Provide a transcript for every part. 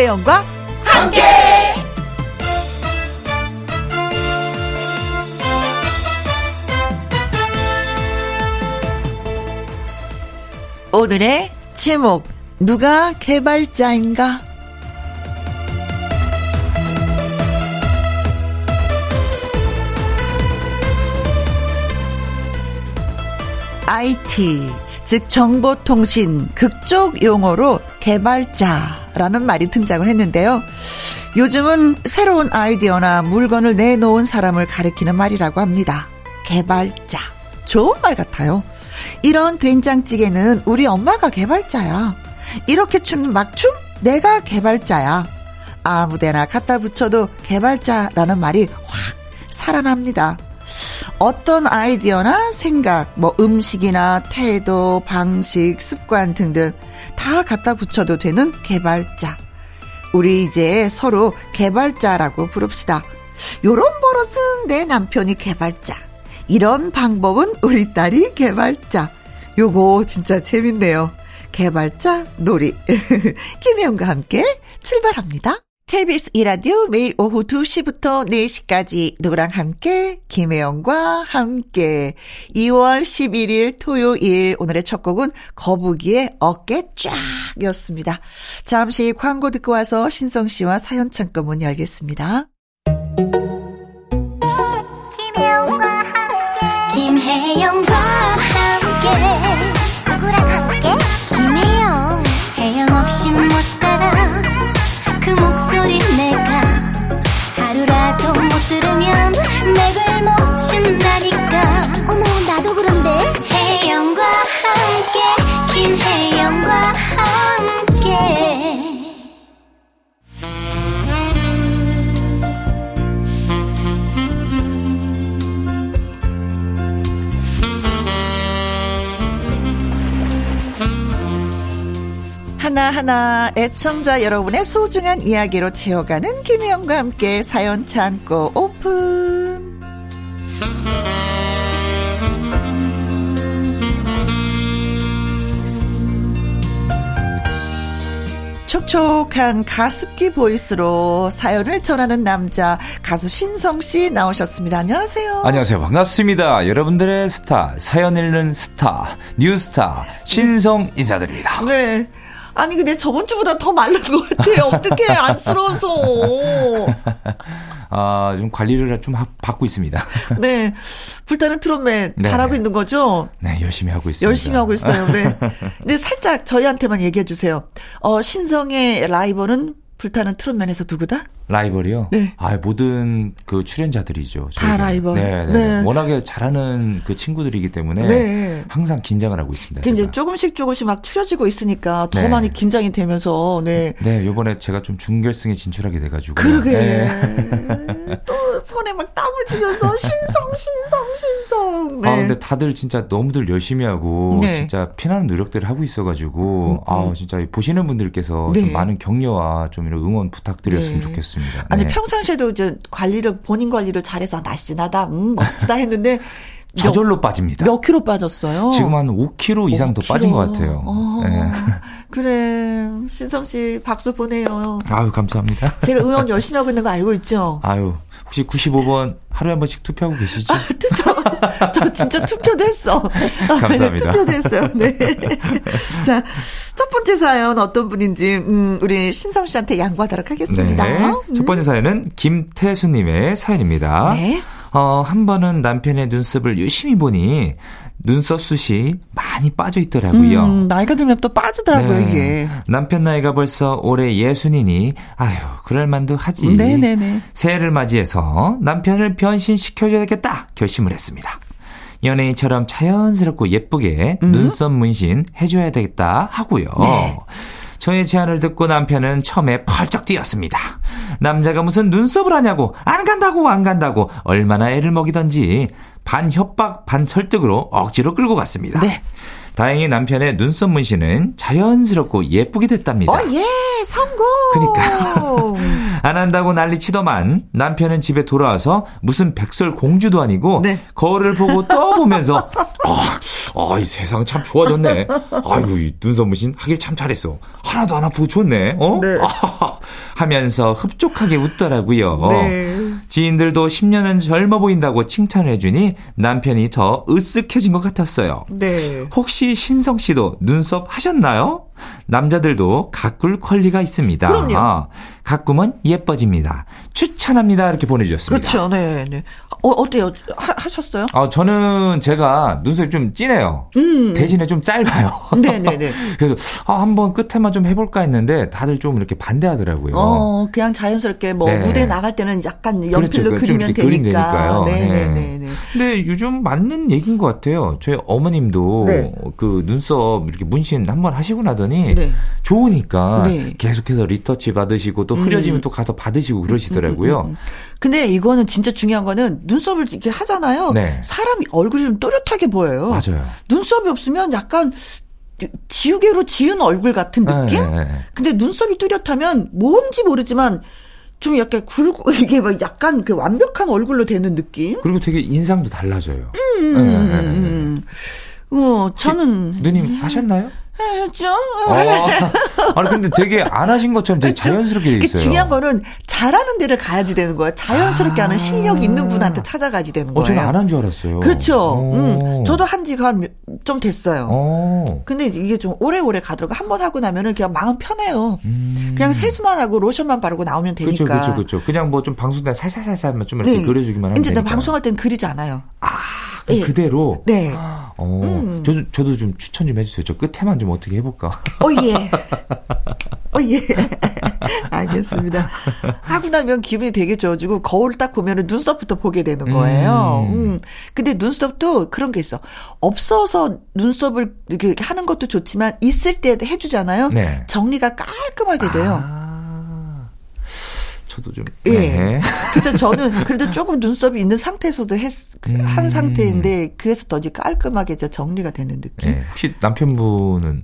김혜영과 함께. 오늘의 제목 누가 개발자인가? IT, 즉 정보통신 극쪽 용어로 개발자 라는 말이 등장을 했는데요. 요즘은 새로운 아이디어나 물건을 내놓은 사람을 가리키는 말이라고 합니다. 개발자. 좋은 말 같아요. 이런 된장찌개는 우리 엄마가 개발자야. 이렇게 추는 막춤? 내가 개발자야. 아무데나 갖다 붙여도 개발자라는 말이 확 살아납니다. 어떤 아이디어나 생각, 뭐 음식이나 태도, 방식, 습관 등등 다 갖다 붙여도 되는 개발자. 우리 이제 서로 개발자라고 부릅시다. 요런 버릇은 내 남편이 개발자. 이런 방법은 우리 딸이 개발자. 요거 진짜 재밌네요. 개발자 놀이. 김혜영과 함께 출발합니다. KBS 이라디오 매일 오후 2시부터 4시까지 누구랑 함께? 김혜영과 함께. 2월 11일 토요일 오늘의 첫 곡은 거북이의 어깨 쫙이었습니다. 잠시 광고 듣고 와서 신성 씨와 사연 창고 문 열겠습니다. 김혜영과 함께. 김혜영과 함께. 누구랑 함께? 김혜영. 혜영 없이 못 살아 하나하나 애청자 여러분의 소중한 이야기로 채워가는 김혜영과 함께 사연 창고 오픈. 촉촉한 가습기 보이스로 사연을 전하는 남자 가수 신성 씨 나오셨습니다. 안녕하세요. 안녕하세요. 반갑습니다. 여러분들의 스타, 사연 읽는 스타, 뉴스타, 신성 인사드립니다. 네. 아니 근데 저번 주보다 더 마른 것 같아요. 어떻게 안쓰러워서. 아, 좀 관리를 좀 하, 받고 있습니다. 네. 불타는 트롯맨 네. 잘하고 있는 거죠? 네, 열심히 하고 있습니다. 열심히 하고 있어요. 네. 근데 살짝 저희한테만 얘기해 주세요. 어, 신성의 라이벌은 불타는 트롯맨에서 누구다? 라이벌이요? 네. 아, 모든 그 출연자들이죠. 다 저희가. 라이벌. 네, 네. 네. 워낙에 잘하는 그 친구들이기 때문에 네. 항상 긴장을 하고 있습니다. 그 이제. 조금씩 조금씩 막 추려지고 있으니까 더 네. 많이 긴장이 되면서 네. 네, 요번에 제가 좀 준결승에 진출하게 돼 가지고. 그러게. 네. 또 손에 막 땀을 쥐면서 신성, 신성, 신성. 네. 아, 근데 다들 진짜 너무들 열심히 하고 네. 진짜 피나는 노력들을 하고 있어 가지고 아 진짜 보시는 분들께서 네. 좀 많은 격려와 좀 이런 응원 부탁드렸으면 네. 좋겠습니다. 아니 네. 평상시에도 이제 관리를 본인 관리를 잘해서 날씬하다, 음 멋지다 했는데 저절로 빠집니다. 몇 킬로 빠졌어요? 지금 한 5kg 이상 더 5kg. 빠진 것 같아요. 어, 네. 그래 신성 씨 박수 보내요. 아유 감사합니다. 제가 의원 열심히 하고 있는 거 알고 있죠? 아유 혹시 95번 하루에 한 번씩 투표하고 계시죠? 투표 저 진짜 투표도 했어. 감사합니다. 투표도 했어요. 네. 자, 첫 번째 사연 어떤 분인지 음, 우리 신성 씨한테 양보하도록 하겠습니다. 네. 첫 번째 사연은 김태수님의 사연입니다. 네. 어, 한 번은 남편의 눈썹을 유심히 보니 눈썹 숱이 많이 빠져 있더라고요. 음, 나이가 들면 또 빠지더라고요 네. 이게. 남편 나이가 벌써 올해 예순이니 아유 그럴 만도 하지. 네네네. 새해를 맞이해서 남편을 변신시켜줘야겠다 결심을 했습니다. 연예인처럼 자연스럽고 예쁘게 음? 눈썹 문신 해줘야 되겠다 하고요. 네. 저의 제안을 듣고 남편은 처음에 펄쩍 뛰었습니다. 남자가 무슨 눈썹을 하냐고 안 간다고 안 간다고 얼마나 애를 먹이던지 반 협박 반 설득으로 억지로 끌고 갔습니다. 네. 다행히 남편의 눈썹 문신은 자연스럽고 예쁘게 됐답니다. 어, 예, 성공! 그러니까. 안 한다고 난리 치더만 남편은 집에 돌아와서 무슨 백설 공주도 아니고 네. 거울을 보고 떠보면서 어, 아, 이 세상 참 좋아졌네. 아이고, 이 눈썹 무신 하길 참 잘했어. 하나도 안 아프고 좋네. 어? 네. 아, 하면서 흡족하게 웃더라고요. 네. 지인들도 10년은 젊어 보인다고 칭찬을 해주니 남편이 더 으쓱해진 것 같았어요. 네. 혹시 신성 씨도 눈썹 하셨나요? 남자들도 가꿀 권리가 있습니다. 그럼요. 아, 가꾸면 예뻐집니다. 추천합니다. 이렇게 보내주셨습니다. 그렇죠. 네, 네. 어, 어때요? 하, 하셨어요? 아, 저는 제가 눈썹이 좀 진해요. 대신에 좀 짧아요. 음. 네네네. 그래서 아, 한번 끝에만 좀 해볼까 했는데 다들 좀 이렇게 반대하더라고요. 어, 그냥 자연스럽게 뭐 네. 무대 나갈 때는 약간 연필로 그렇죠. 좀 그리면 이렇게 그리면 되니까. 되니까요. 네네 네. 근데 요즘 맞는 얘기인 것 같아요. 저희 어머님도 네. 그 눈썹 이렇게 문신 한번 하시고 나더니 네. 좋으니까 네. 계속해서 리터치 받으시고 또 흐려지면 또 가서 받으시고 그러시더라고요. 음, 근데 이거는 진짜 중요한 거는 눈썹을 이렇게 하잖아요. 네. 사람이 얼굴이 좀 또렷하게 보여요. 맞아요. 눈썹이 없으면 약간 지우개로 지은 얼굴 같은 느낌? 네, 네. 근데 눈썹이 뚜렷하면 뭔지 모르지만 좀 약간 굵고 이게 막 약간 그 완벽한 얼굴로 되는 느낌? 그리고 되게 인상도 달라져요. 음, 네, 네, 네. 음. 어, 저는 누님 하셨나요? 해야죠. 어. 아니 근데 되게 안 하신 것처럼 되게 자연스럽게 돼그 있어요. 중요한 거는 잘하는 데를 가야지 되는 거야. 자연스럽게 하는 실력 있는 분한테 찾아가야지 되는 어, 거예요. 저는 안 한 줄 알았어요. 그렇죠. 오. 음, 저도 한 지가 한 좀 됐어요. 어. 근데 이게 좀 오래오래 가더라고. 한 번 하고 나면은 그냥 마음 편해요. 음. 그냥 세수만 하고 로션만 바르고 나오면 되니까. 그렇죠, 그렇죠, 그렇죠. 그냥 뭐 좀 방송 때 살살살살만 좀 이렇게 네. 그려주기만 하면 이제 나 되니까. 방송할 땐 그리지 않아요. 아, 그 예. 그대로. 네. 어, 음. 저도 저도 좀 추천 좀 해주세요. 저 끝에만 좀 어떻게 해볼까. 어, 예. 어, 예. 알겠습니다. 하고 나면 기분이 되게 좋아지고, 거울 딱 보면은 눈썹부터 보게 되는 거예요. 음. 음. 근데 눈썹도 그런 게 있어. 없어서 눈썹을 이렇게 하는 것도 좋지만, 있을 때 해주잖아요. 네. 정리가 깔끔하게 돼요. 아, 저도 좀. 예. 네. 그래서 저는 그래도 조금 눈썹이 있는 상태에서도 했, 음. 한 상태인데, 그래서 더 이제 깔끔하게 이제 정리가 되는 느낌. 네. 혹시 남편분은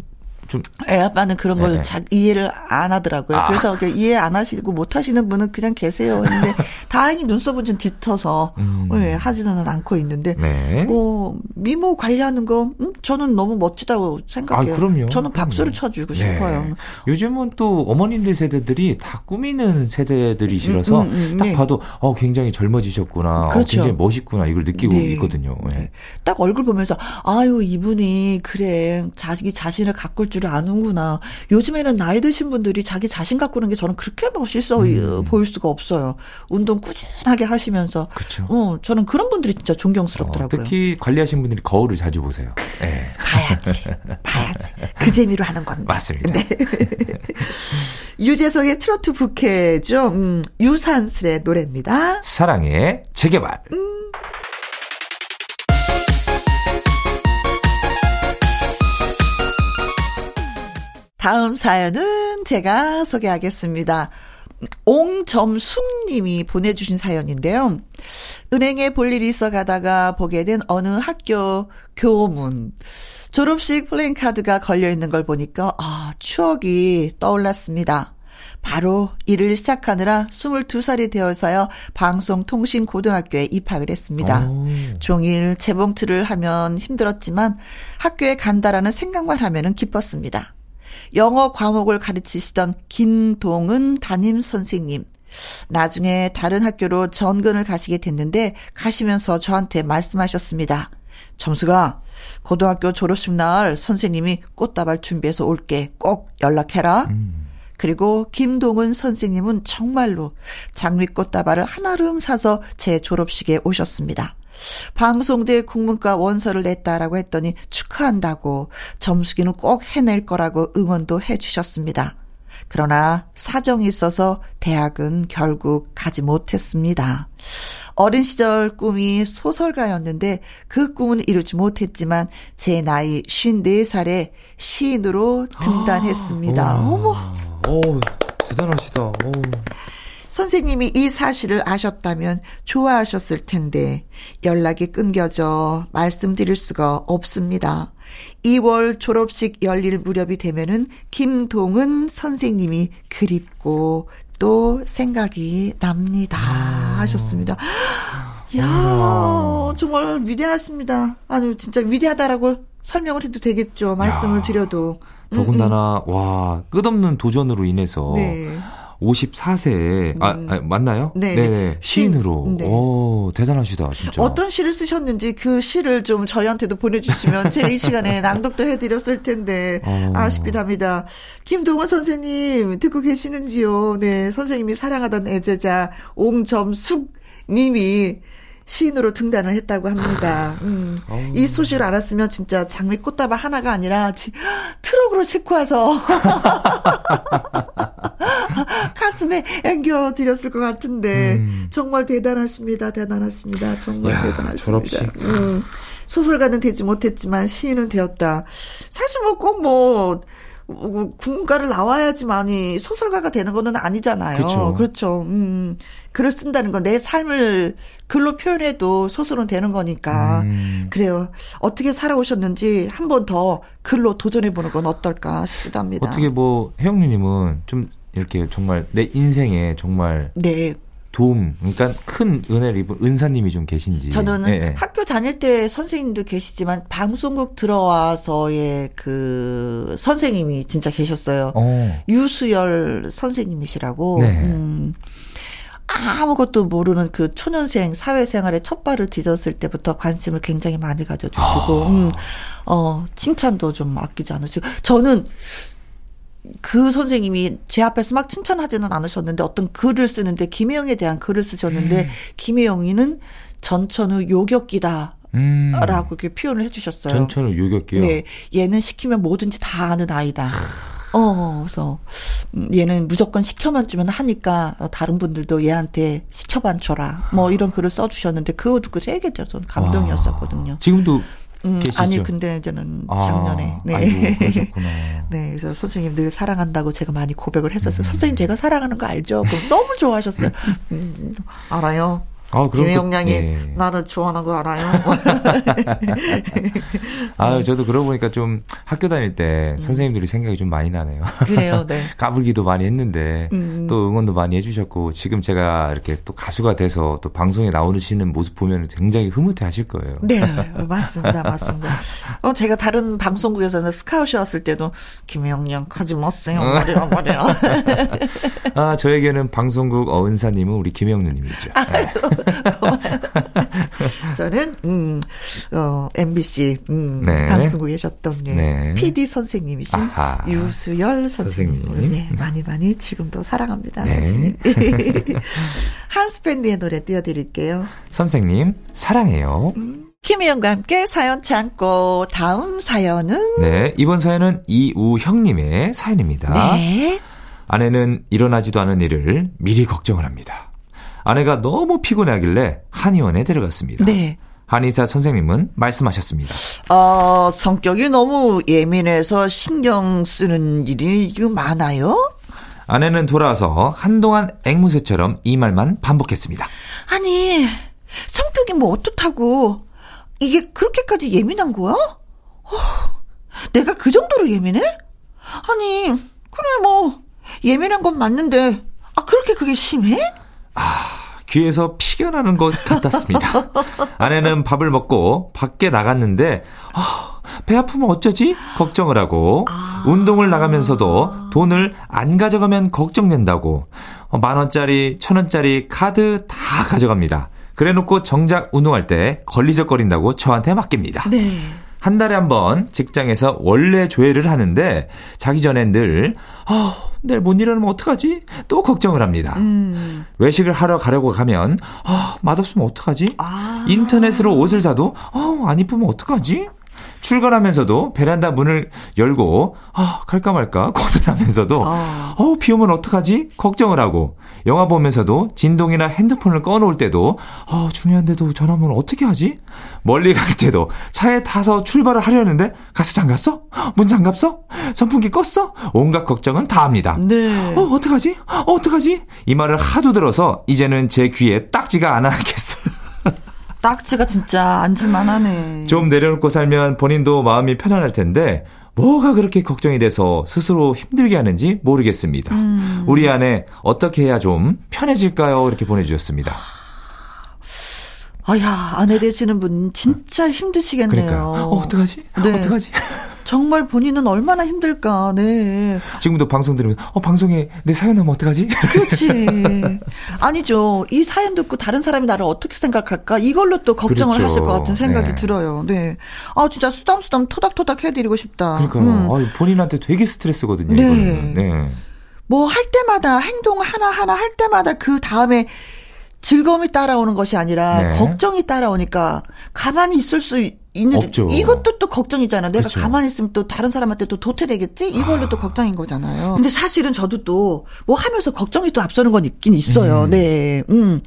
좀 애 아빠는 그런 걸 네. 자, 이해를 안 하더라고요. 아. 그래서 이해 안 하시고 못 하시는 분은 그냥 계세요. 근데 다행히 눈썹은 좀 뒤터서 음. 예, 하지는 않고 있는데 네. 뭐 미모 관리하는 거 음, 저는 너무 멋지다고 생각해요. 아, 그럼요. 저는 박수를 그럼요. 쳐주고 네. 싶어요. 요즘은 또 어머님들 세대들이 다 꾸미는 세대들이시라서 음, 음, 음, 딱 네. 봐도 어 굉장히 젊어지셨구나, 어, 그렇죠. 굉장히 멋있구나 이걸 느끼고 네. 있거든요. 예. 딱 얼굴 보면서 아유 이분이 그래 자기 자신을 가꿀 줄 아는구나. 요즘에는 나이 드신 분들이 자기 자신 가꾸는 게 저는 그렇게 멋있어 음. 보일 수가 없어요. 운동 꾸준하게 하시면서. 그쵸. 어 저는 그런 분들이 진짜 어, 존경스럽더라고요. 특히 관리하신 분들이 거울을 자주 보세요. 예. 봐야지, 봐야지. 그 재미로 하는 건데. 맞습니다. 네. 유재석의 트로트 부캐죠. 음, 유산슬의 노래입니다. 사랑의 재개발. 다음 사연은 제가 소개하겠습니다. 옹점숙님이 보내주신 사연인데요. 은행에 볼 일이 있어 가다가 보게 된 어느 학교 교문. 졸업식 플랜카드가 걸려있는 걸 보니까, 아, 추억이 떠올랐습니다. 바로 일을 시작하느라 22살이 되어서요, 방송통신고등학교에 입학을 했습니다. 오. 종일 재봉틀을 하면 힘들었지만 학교에 간다라는 생각만 하면은 기뻤습니다. 영어 과목을 가르치시던 김동은 담임 선생님. 나중에 다른 학교로 전근을 가시게 됐는데 가시면서 저한테 말씀하셨습니다. 점수가 고등학교 졸업식 날 선생님이 꽃다발 준비해서 올게 꼭 연락해라. 그리고 김동은 선생님은 정말로 장미꽃다발을 한아름 사서 제 졸업식에 오셨습니다. 방송대 국문과 원서를 냈다라고 했더니 축하한다고 점수기는 꼭 해낼 거라고 응원도 해 주셨습니다. 그러나 사정이 있어서 대학은 결국 가지 못했습니다. 어린 시절 꿈이 소설가였는데 그 꿈은 이루지 못했지만 제 나이 54살에 시인으로 등단했습니다. 어머. 오, 대단하시다. 오. 선생님이 이 사실을 아셨다면 좋아하셨을 텐데 연락이 끊겨져 말씀드릴 수가 없습니다. 2월 졸업식 열릴 무렵이 되면은 김동은 선생님이 그립고 또 생각이 납니다. 하셨습니다. 이야, 정말 위대하십니다. 아니, 진짜 위대하다라고 설명을 해도 되겠죠. 말씀을 야. 드려도. 더군다나 와 끝없는 도전으로 인해서 네. 54세에 아, 아, 맞나요? 네. 네. 시인으로. 네. 오 대단하시다 진짜. 어떤 시를 쓰셨는지 그 시를 좀 저희한테도 보내주시면 제가 이 시간에 낭독도 해드렸을 텐데 어. 아쉽기도 합니다. 김동원 선생님 듣고 계시는지요? 네, 선생님이 사랑하던 애제자 옹점숙 님이 시인으로 등단을 했다고 합니다. 음, 이 소식을 알았으면 진짜 장미 꽃다발 하나가 아니라 지- 트럭으로 싣고 와서 가슴에 앵겨드렸을 것 같은데 음. 정말 대단하십니다. 대단하십니다. 정말 야, 대단하십니다. 졸업식. 음, 소설가는 되지 못했지만 시인은 되었다. 사실 뭐꼭뭐 국문과를 나와야지만이 소설가가 되는 거는 아니잖아요. 그쵸. 그렇죠. 음, 글을 쓴다는 건 내 삶을 글로 표현해도 소설은 되는 거니까. 음. 그래요. 어떻게 살아오셨는지 한 번 더 글로 도전해 보는 건 어떨까 싶기도 합니다. 어떻게 뭐 혜영님은 좀 이렇게 정말 내 인생에 정말 네. 도움, 그러니까 큰 은혜를 입은 은사님이 좀 계신지. 저는 예, 예. 학교 다닐 때 선생님도 계시지만 방송국 들어와서의 그 선생님이 진짜 계셨어요. 어. 유수열 선생님이시라고. 네. 음, 아무것도 모르는 그 초년생 사회생활에 첫 발을 디뎠을 때부터 관심을 굉장히 많이 가져주시고, 아. 음, 어, 칭찬도 좀 아끼지 않으시고, 저는 그 선생님이 제 앞에서 막 칭찬하지는 않으셨는데 어떤 글을 쓰는데 김혜영에 대한 글을 쓰셨는데 음. 김혜영이는 전천후 요격기다. 음. 라고 이렇게 표현을 해주셨어요. 전천후 요격기요. 네, 얘는 시키면 뭐든지 다 아는 아이다. 어, 그래서 음, 얘는 무조건 시켜만 주면 하니까 어, 다른 분들도 얘한테 시켜만 줘라. 뭐 이런 글을 써주셨는데 그거 듣고 되게 저는 감동이었었거든요. 지금도 음, 계시죠? 아니 근데 이제는 아, 작년에 네. 아이고. 네, 그래서 선생님 늘 사랑한다고 제가 많이 고백을 했었어요. 선생님 제가 사랑하는 거 알죠? 그럼 너무 좋아하셨어요. 음, 알아요. 아, 김혜영 또- 양이 예. 나를 좋아하는 거 알아요? 아, 저도 그러고 보니까 좀 학교 다닐 때 음. 선생님들이 생각이 좀 많이 나네요. 그래요, 네. 까불기도 많이 했는데 음. 또 응원도 많이 해주셨고 지금 제가 이렇게 또 가수가 돼서 또 방송에 나오시는 모습 보면 굉장히 흐뭇해 하실 거예요. 네, 맞습니다, 맞습니다. 어, 제가 다른 방송국에서는 스카웃이었을 때도 김혜영 양 가지 마세요, 말이야, 말이야. 아, 저에게는 방송국 어은사님은 우리 김영 누님이죠. 네. 저는 음, 어, MBC 음, 네. 방송국에 계셨던 예, 네. PD 선생님이신 아하. 유수열 선생님을 선생님. 예, 많이 많이 지금도 사랑합니다, 네. 선생님. 한스밴드의 노래 띄워드릴게요. 선생님, 사랑해요. 김혜영과 함께 사연 참고 다음 사연은 네, 이번 사연은 이우형님의 사연입니다. 네. 아내는 일어나지도 않은 일을 미리 걱정을 합니다. 아내가 너무 피곤하길래 한의원에 데려갔습니다. 네. 한의사 선생님은 말씀하셨습니다. 어, 성격이 너무 예민해서 신경 쓰는 일이 많아요? 아내는 돌아와서 한동안 앵무새처럼 이 말만 반복했습니다. 아니, 성격이 뭐 어떻다고. 이게 그렇게까지 예민한 거야? 어, 내가 그 정도로 예민해? 아니, 그래, 뭐, 예민한 건 맞는데, 아, 그렇게 그게 심해? 귀에서 피가 나는 것 같았습니다. 아내는 밥을 먹고 밖에 나갔는데 아, 배 아프면 어쩌지? 걱정을 하고 운동을 나가면서도 돈을 안 가져가면 걱정된다고 어, 만 원짜리, 천 원짜리 카드 다 가져갑니다. 그래 놓고 정작 운동할 때 걸리적거린다고 저한테 맡깁니다. 네. 한 달에 한 번 직장에서 원래 조회를 하는데 자기 전엔 늘 아, 내일 못 일어나면 어떡하지? 또 걱정을 합니다. 음. 외식을 하러 가려고 가면 아, 맛없으면 어떡하지? 아. 인터넷으로 옷을 사도 아, 안 이쁘면 어떡하지? 출근하면서도 베란다 문을 열고 아, 갈까 말까 고민하면서도 아. 어, 비 오면 어떡하지? 걱정을 하고 영화 보면서도 진동이나 핸드폰을 꺼놓을 때도 아, 중요한데도 전화면 어떻게 하지? 멀리 갈 때도 차에 타서 출발을 하려는데 가스 잠갔어? 문 잠갔어? 선풍기 껐어? 온갖 걱정은 다 합니다. 네. 어, 어떡하지? 어, 어떡하지? 이 말을 하도 들어서 이제는 제 귀에 딱지가 안 하겠어요. 딱지가 진짜 앉을만 하네. 좀 내려놓고 살면 본인도 마음이 편안할 텐데 뭐가 그렇게 걱정이 돼서 스스로 힘들게 하는지 모르겠습니다. 우리 아내 어떻게 해야 좀 편해질까요? 이렇게 보내주셨습니다. 아야, 아내 되시는 분 진짜 힘드시겠네요. 그러니까 어, 어떡하지? 네. 어떡하지? 정말 본인은 얼마나 힘들까, 네. 지금도 방송 들으면, 어, 방송에 내 사연 하면 어떡하지? 그렇지. 아니죠. 이 사연 듣고 다른 사람이 나를 어떻게 생각할까? 이걸로 또 걱정을 그렇죠. 하실 것 같은 생각이 네. 들어요. 네. 아, 진짜 수담수담 토닥토닥 해드리고 싶다. 그러니까요. 음. 아, 본인한테 되게 스트레스거든요. 네. 네. 뭐 할 때마다 행동 하나 하나 할 때마다 그 다음에 즐거움이 따라오는 것이 아니라 네. 걱정이 따라오니까 가만히 있을 수 있는데 없죠. 이것도 또 걱정이잖아. 내가 그쵸. 가만히 있으면 또 다른 사람한테 또 도태되겠지? 이걸로 아. 또 걱정인 거잖아요. 근데 사실은 저도 또 뭐 하면서 걱정이 또 앞서는 건 있긴 있어요. 음. 네. 음.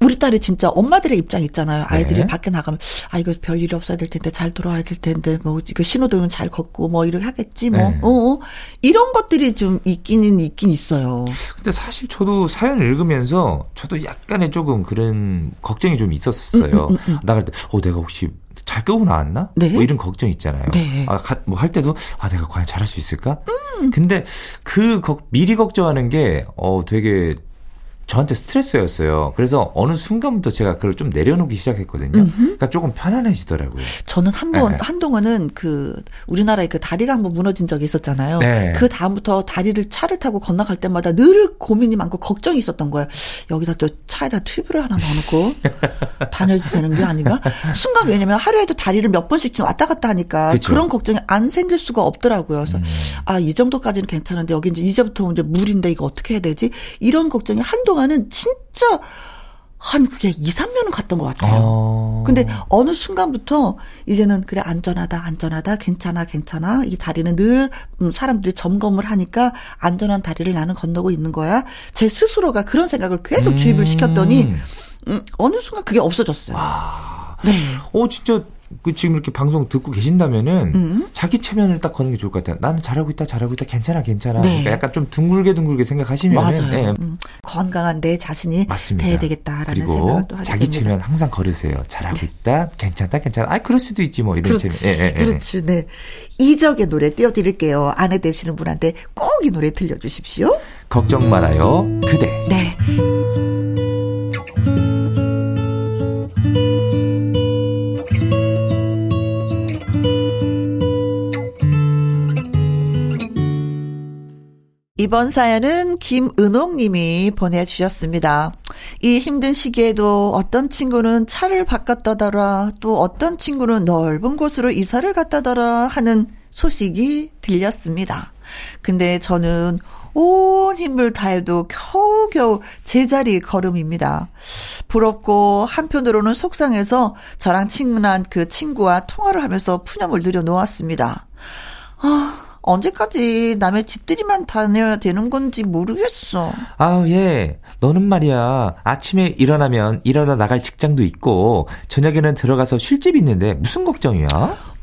우리 딸이 진짜 엄마들의 입장 있잖아요. 아이들이 네. 밖에 나가면 아 이거 별 일이 없어야 될 텐데 잘 돌아와야 될 텐데 뭐 이거 신호등은 잘 걷고 뭐 이렇게 하겠지 뭐 네. 어, 어 이런 것들이 좀 있기는 있긴 있어요. 근데 사실 저도 사연을 읽으면서 저도 약간의 조금 그런 걱정이 좀 있었어요. 음, 음, 음, 음. 나갈 때 어 내가 혹시 잘 끄고 나왔나? 네? 뭐 이런 걱정 있잖아요. 네. 아, 뭐 할 때도 아 내가 과연 잘할 수 있을까? 음. 근데 그 미리 걱정하는 게 어 되게 저한테 스트레스였어요. 그래서 어느 순간부터 제가 그걸 좀 내려놓기 시작했거든요. 음흠. 그러니까 조금 편안해지더라고요. 저는 한번 네. 한동안은 그 우리나라에 그 다리가 한번 무너진 적이 있었잖아요. 네. 그 다음부터 다리를 차를 타고 건너갈 때마다 늘 고민이 많고 걱정이 있었던 거예요. 여기다 또 차에다 튜브를 하나 넣어놓고 다녀야지 되는 게 아닌가? 순간 왜냐면 하루에도 다리를 몇 번씩 지금 왔다 갔다 하니까 그쵸. 그런 걱정이 안 생길 수가 없더라고요. 그래서 음. 아이 정도까지는 괜찮은데 여기 이제 이제부터 이제 물인데 이거 어떻게 해야 되지? 이런 걱정이 한동안 동안은 진짜 한 그게 2, 3년은 갔던 것 같아요. 어. 근데 어느 순간부터 이제는 그래 안전하다 안전하다 괜찮아 괜찮아 이 다리는 늘 음, 사람들이 점검을 하니까 안전한 다리를 나는 건너고 있는 거야. 제 스스로가 그런 생각을 계속 주입을 시켰더니 음, 어느 순간 그게 없어졌어요. 와. 네. 어 진짜 그 지금 이렇게 방송 듣고 계신다면은 음. 자기 체면을 딱 거는 게 좋을 것 같아요. 나는 잘하고 있다, 잘하고 있다, 괜찮아, 괜찮아. 네. 그러니까 약간 좀 둥글게 둥글게 생각하시면 맞아요. 네. 음. 건강한 내 자신이 맞습니다. 돼야 되겠다라는 생각을 또 하게 자기 됩니다. 체면 항상 걸으세요. 잘하고 네. 있다, 괜찮다, 괜찮아. 아, 그럴 수도 있지 뭐 이런 그렇지, 체면. 예, 예, 예. 그렇지, 네. 이적의 노래 띄워드릴게요. 아내 되시는 분한테 꼭 이 노래 들려주십시오. 걱정 말아요, 그대. 네. 이번 사연은 김은옥 님이 보내주셨습니다. 이 힘든 시기에도 어떤 친구는 차를 바꿨다더라, 또 어떤 친구는 넓은 곳으로 이사를 갔다더라 하는 소식이 들렸습니다. 근데 저는 온 힘을 다해도 겨우겨우 제자리 걸음입니다. 부럽고 한편으로는 속상해서 저랑 친근한 그 친구와 통화를 하면서 푸념을 들여놓았습니다. 아, 언제까지 남의 집들이만 다녀야 되는 건지 모르겠어. 아우, 예. 너는 말이야. 아침에 일어나면 일어나 나갈 직장도 있고, 저녁에는 들어가서 쉴 집이 있는데 무슨 걱정이야?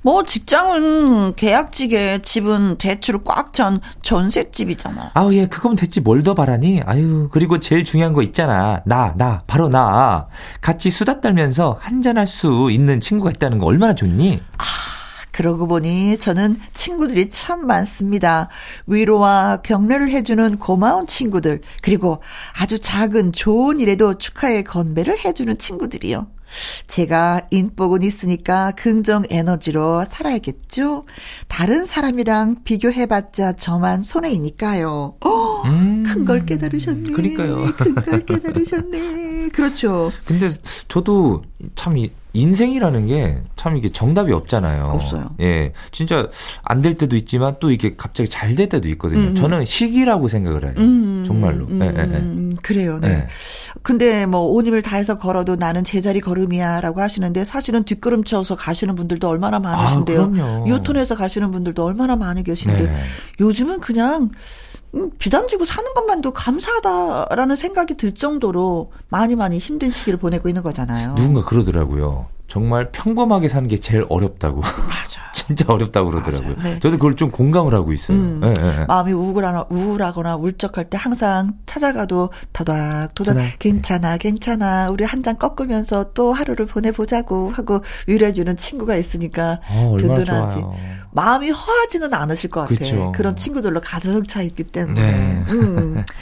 뭐 직장은 계약직에 집은 대출 꽉 찬 전셋집이잖아. 아우 예 그거면 됐지 뭘 더 바라니? 아유 그리고 제일 중요한 거 있잖아 나나 바로 나 같이 수다 떨면서 한잔할 수 있는 친구가 있다는 거 얼마나 좋니? 아 그러고 보니 저는 친구들이 참 많습니다. 위로와 격려를 해주는 고마운 친구들, 그리고 아주 작은 좋은 일에도 축하의 건배를 해주는 친구들이요. 제가 인복은 있으니까 긍정 에너지로 살아야겠죠? 다른 사람이랑 비교해봤자 저만 손해이니까요. 어, 음, 큰걸 깨달으셨네. 그러니까요. 큰 걸 깨달으셨네. 그렇죠. 근데 저도 참 인생이라는 게 참 이게 정답이 없잖아요. 없어요. 예. 진짜 안 될 때도 있지만 또 이게 갑자기 잘 될 때도 있거든요. 음. 저는 시기라고 생각을 해요. 음. 정말로. 음. 예, 예, 예. 그래요. 네. 예. 근데 뭐 온 힘을 다해서 걸어도 나는 제자리 걸음이야라고 하시는데 사실은 뒷걸음 쳐서 가시는 분들도 얼마나 많으신데요. 아, 유턴해서 가시는 분들도 얼마나 많이 계신데 네. 요즘은 그냥 음, 비단 지고 사는 것만도 감사하다라는 생각이 들 정도로 많이 많이 힘든 시기를 보내고 있는 거잖아요. 누군가 그러더라고요. 정말 평범하게 사는 게 제일 어렵다고. 맞아. 진짜 어렵다고 그러더라고요. 네. 저도 그걸 좀 공감을 하고 있어요. 음, 네, 네. 마음이 우울하거나, 우울하거나 울적할 때 항상 찾아가도 도닥, 도닥, 도닥. 괜찮아, 괜찮아. 우리 한 잔 꺾으면서 또 하루를 보내보자고 하고 위로해주는 친구가 있으니까 어, 든든하지. 마음이 허하지는 않으실 것 같아요. 그런 친구들로 가득 차 있기 때문에. 네. 음.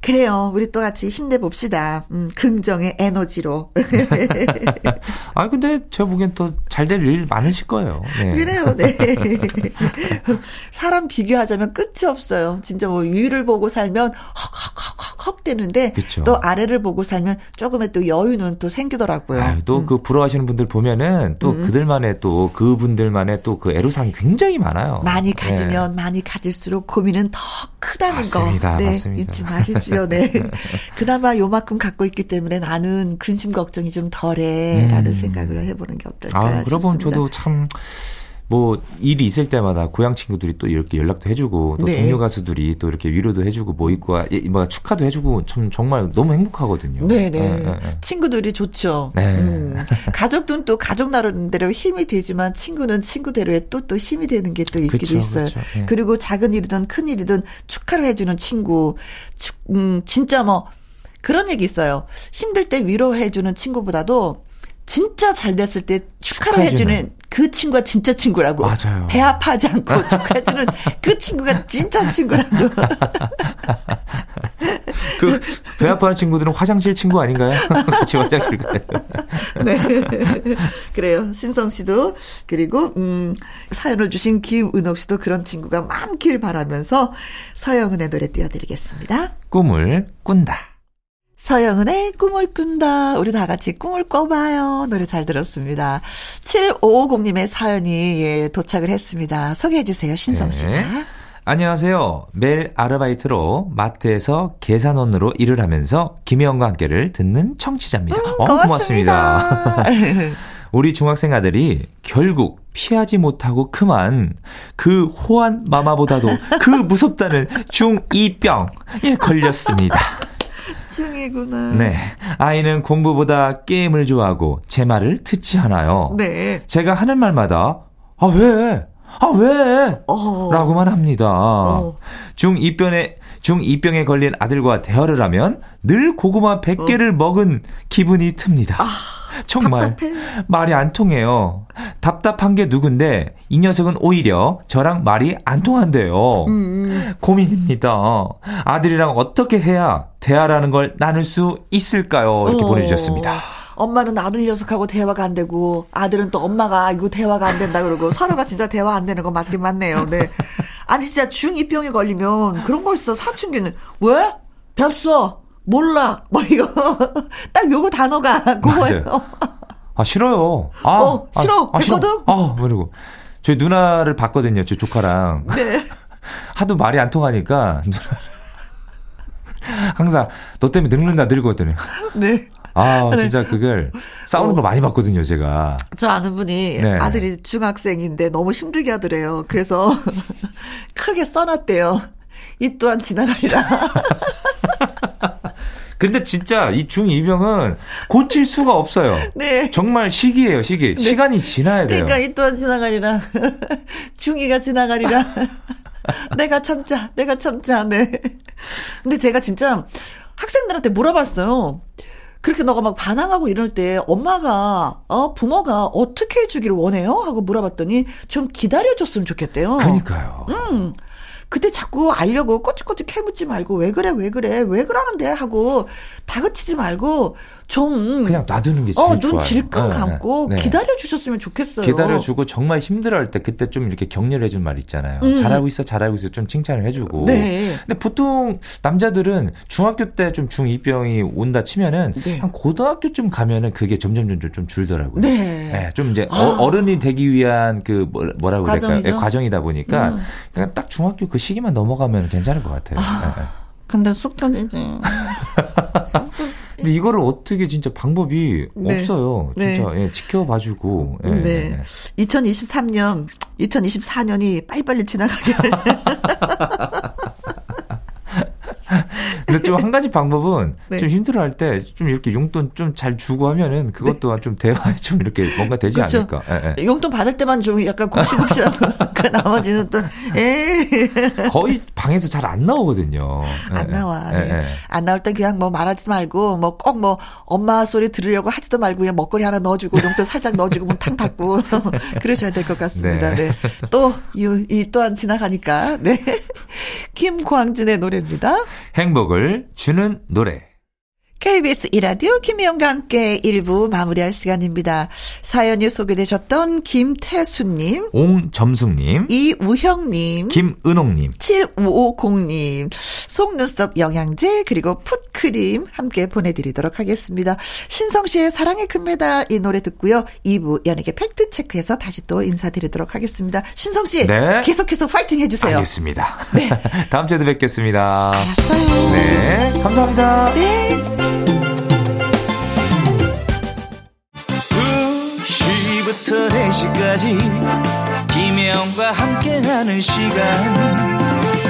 그래요. 우리 또 같이 힘내봅시다. 음, 긍정의 에너지로. 아, 근데 제가 보기엔 또 잘 될 일 많으실 거예요. 네. 그래요, 네. 사람 비교하자면 끝이 없어요. 진짜 뭐 위를 보고 살면 헉헉헉헉 되는데 그쵸. 또 아래를 보고 살면 조금의 또 여유는 또 생기더라고요. 또그 음. 부러워하시는 분들 보면은 또 음. 그들만의 또 그분들만의 또 그 애로사항이 굉장히 많아요. 많이 가지면 네. 많이 가질수록 고민은 더 크다는 맞습니다, 거. 네, 맞습니다. 잊지 마십시오. 네. 그나마 요만큼 갖고 있기 때문에 나는 근심 걱정이 좀 덜해라는 음. 생각을 해보는 게 어떨까 아, 그러고 보면 저도 참 뭐 일이 있을 때마다 고향 친구들이 또 이렇게 연락도 해주고 또 네. 동료 가수들이 또 이렇게 위로도 해주고 뭐 있고 예, 뭐 축하도 해주고 참 정말 너무 행복하거든요. 네네 네. 네, 네. 친구들이 좋죠. 네. 음. 가족들은 또 가족 나름대로 힘이 되지만 친구는 친구대로의 또또 또 힘이 되는 게 또 있기도 그쵸, 있어요. 그쵸, 네. 그리고 작은 일이든 큰 일이든 축하를 해주는 친구, 음 진짜 뭐 그런 얘기 있어요. 힘들 때 위로해주는 친구보다도 진짜 잘 됐을 때 축하를 축하해주는, 해주는 그 친구가 진짜 친구라고. 맞아요. 배 아파하지 않고 축하해주는 그 친구가 진짜 친구라고. 그, 배 아파하는 친구들은 화장실 친구 아닌가요? 같이 화장실 가요. 네. 그래요. 신성 씨도, 그리고, 음, 사연을 주신 김은옥 씨도 그런 친구가 많길 바라면서 서영은의 노래 띄워드리겠습니다. 꿈을 꾼다. 서영은의 꿈을 꾼다. 우리 다 같이 꿈을 꿔봐요. 노래 잘 들었습니다. 7550님의 사연이 예, 도착을 했습니다. 소개해 주세요. 신성 씨가. 네. 안녕하세요. 매일 아르바이트로 마트에서 계산원으로 일을 하면서 김혜영과 함께를 듣는 청취자입니다. 음, 어, 고맙습니다. 우리 중학생 아들이 결국 피하지 못하고 그만 그 호환 마마보다도 그 무섭다는 중2병에 걸렸습니다. 중이구나. 네. 아이는 공부보다 게임을 좋아하고 제 말을 듣지 않아요. 네. 제가 하는 말마다 아 왜? 아 왜? 어. 라고만 합니다. 어. 중2병에 중2병에 걸린 아들과 대화를 하면 늘 고구마 100개를 어. 먹은 기분이 듭니다. 아. 정말 답답해. 말이 안 통해요. 답답한 게 누군데 이 녀석은 오히려 저랑 말이 안 통한대요. 음. 음. 고민입니다. 아들이랑 어떻게 해야 대화라는 걸 나눌 수 있을까요? 이렇게 어. 보내주셨습니다. 엄마는 아들 녀석하고 대화가 안 되고 아들은 또 엄마가 이거 대화가 안 된다 그러고 서로가 진짜 대화 안 되는 거 맞긴 맞네요. 네. 아니 진짜 중2병에 걸리면 그런 거 있어. 사춘기는 왜? 벽서 몰라. 뭐 이거 딱 요거 단어가 그거예요. 아 싫어요. 아, 어, 싫어. 아, 됐거든. 아, 아 그리고 저희 누나를 봤거든요. 저 조카랑. 네. 하도 말이 안 통하니까 누나 항상 너 때문에 늙는다 늙거든요. 네. 아, 네. 진짜 그걸 싸우는 어. 걸 많이 봤거든요, 제가. 저 아는 분이 네. 아들이 중학생인데 너무 힘들게 하더래요. 그래서 크게 써놨대요. 이 또한 지나가리라. 근데 진짜 이 중2병은 고칠 수가 없어요. 네. 정말 시기예요, 시기. 네. 시간이 지나야 돼요. 그러니까 이 또한 지나가리라. 중2가 지나가리라. 내가 참자, 내가 참자, 네. 근데 제가 진짜 학생들한테 물어봤어요. 그렇게 너가 막 반항하고 이럴 때 엄마가 어 부모가 어떻게 해주기를 원해요? 하고 물어봤더니 좀 기다려줬으면 좋겠대요. 그니까요. 음. 그때 자꾸 알려고 꼬치꼬치 캐묻지 말고 왜 그래 왜 그래 왜 그러는데 하고 다그치지 말고 좀 그냥 놔두는 게 제일 어, 눈 질끈 네, 감고 네, 네. 기다려 주셨으면 좋겠어요. 기다려 주고 정말 힘들어할 때 그때 좀 이렇게 격려를 해준 말 있잖아요. 음. 잘하고 있어, 잘하고 있어 좀 칭찬을 해주고. 네. 근데 보통 남자들은 중학교 때 좀 중2병이 온다 치면은 네. 한 고등학교쯤 가면은 그게 점점 점점 좀 줄더라고요. 네. 네좀 이제 아. 어, 른이 되기 위한 그 뭐라고 그럴까요? 네, 과정이다 보니까 음. 그냥 딱 중학교 그 시기만 넘어가면 괜찮을 것 같아요. 아. 네, 근데 쏙 터지지. 근데 이거를 어떻게 진짜 방법이 네. 없어요. 진짜 네. 예, 지켜봐주고. 예, 네. 2023년, 2024년이 빨리빨리 지나가길. 근데 좀 한 가지 방법은 네. 좀 힘들어할 때 좀 이렇게 용돈 좀 잘 주고 하면은 그것 또한 네. 좀 대화에 좀 이렇게 뭔가 되지 그렇죠. 않을까. 예, 예. 용돈 받을 때만 좀 약간 굽시굽시하고 그 나머지는 또 에이. 거의 방에서 잘 안 나오거든요. 예, 안 나와. 예, 예. 안 나올 땐 그냥 뭐 말하지 말고 뭐 꼭뭐 뭐 엄마 소리 들으려고 하지도 말고 그냥 먹거리 하나 넣어주고 용돈 살짝 넣어주고 뭐탕 닫고 그러셔야 될 것 같습니다. 네. 네. 또이 이 또한 지나가니까 네. 김광진의 노래입니다. 행복을 힘을 주는 노래. KBS 이라디오 김희영과 함께 1부 마무리할 시간입니다. 사연이 소개되셨던 김태수님, 옹점숙님, 이우형님, 김은옥님, 7550님, 속눈썹 영양제, 그리고 풋 크림 함께 보내드리도록 하겠습니다. 신성 씨의 사랑의 금메달 이 노래 듣고요. 2부 연예계 팩트 체크해서 다시 또 인사드리도록 하겠습니다. 신성 씨, 네. 계속해서 파이팅 해주세요. 알겠습니다. 네. 다음 주에도 뵙겠습니다. 알았어요. 네. 감사합니다. 네. 2시부터 4시까지 김혜영과 함께하는 시간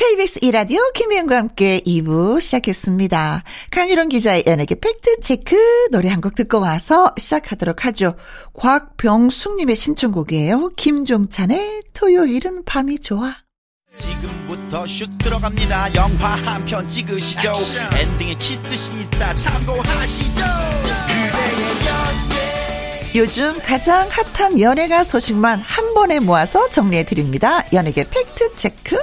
KBS 이라디오 김혜영과 함께 2부 시작했습니다. 강유론 기자의 연예계 팩트체크 노래 한 곡 듣고 와서 시작하도록 하죠. 곽병숙님의 신청곡이에요. 김종찬의 토요일은 밤이 좋아. 지금부터 슛 들어갑니다 영화 한 편 찍으시죠 엔딩에 키스신 있다 참고하시죠 요즘 가장 핫한 연예가 소식만 한 번에 모아서 정리해 드립니다. 연예계 fact check.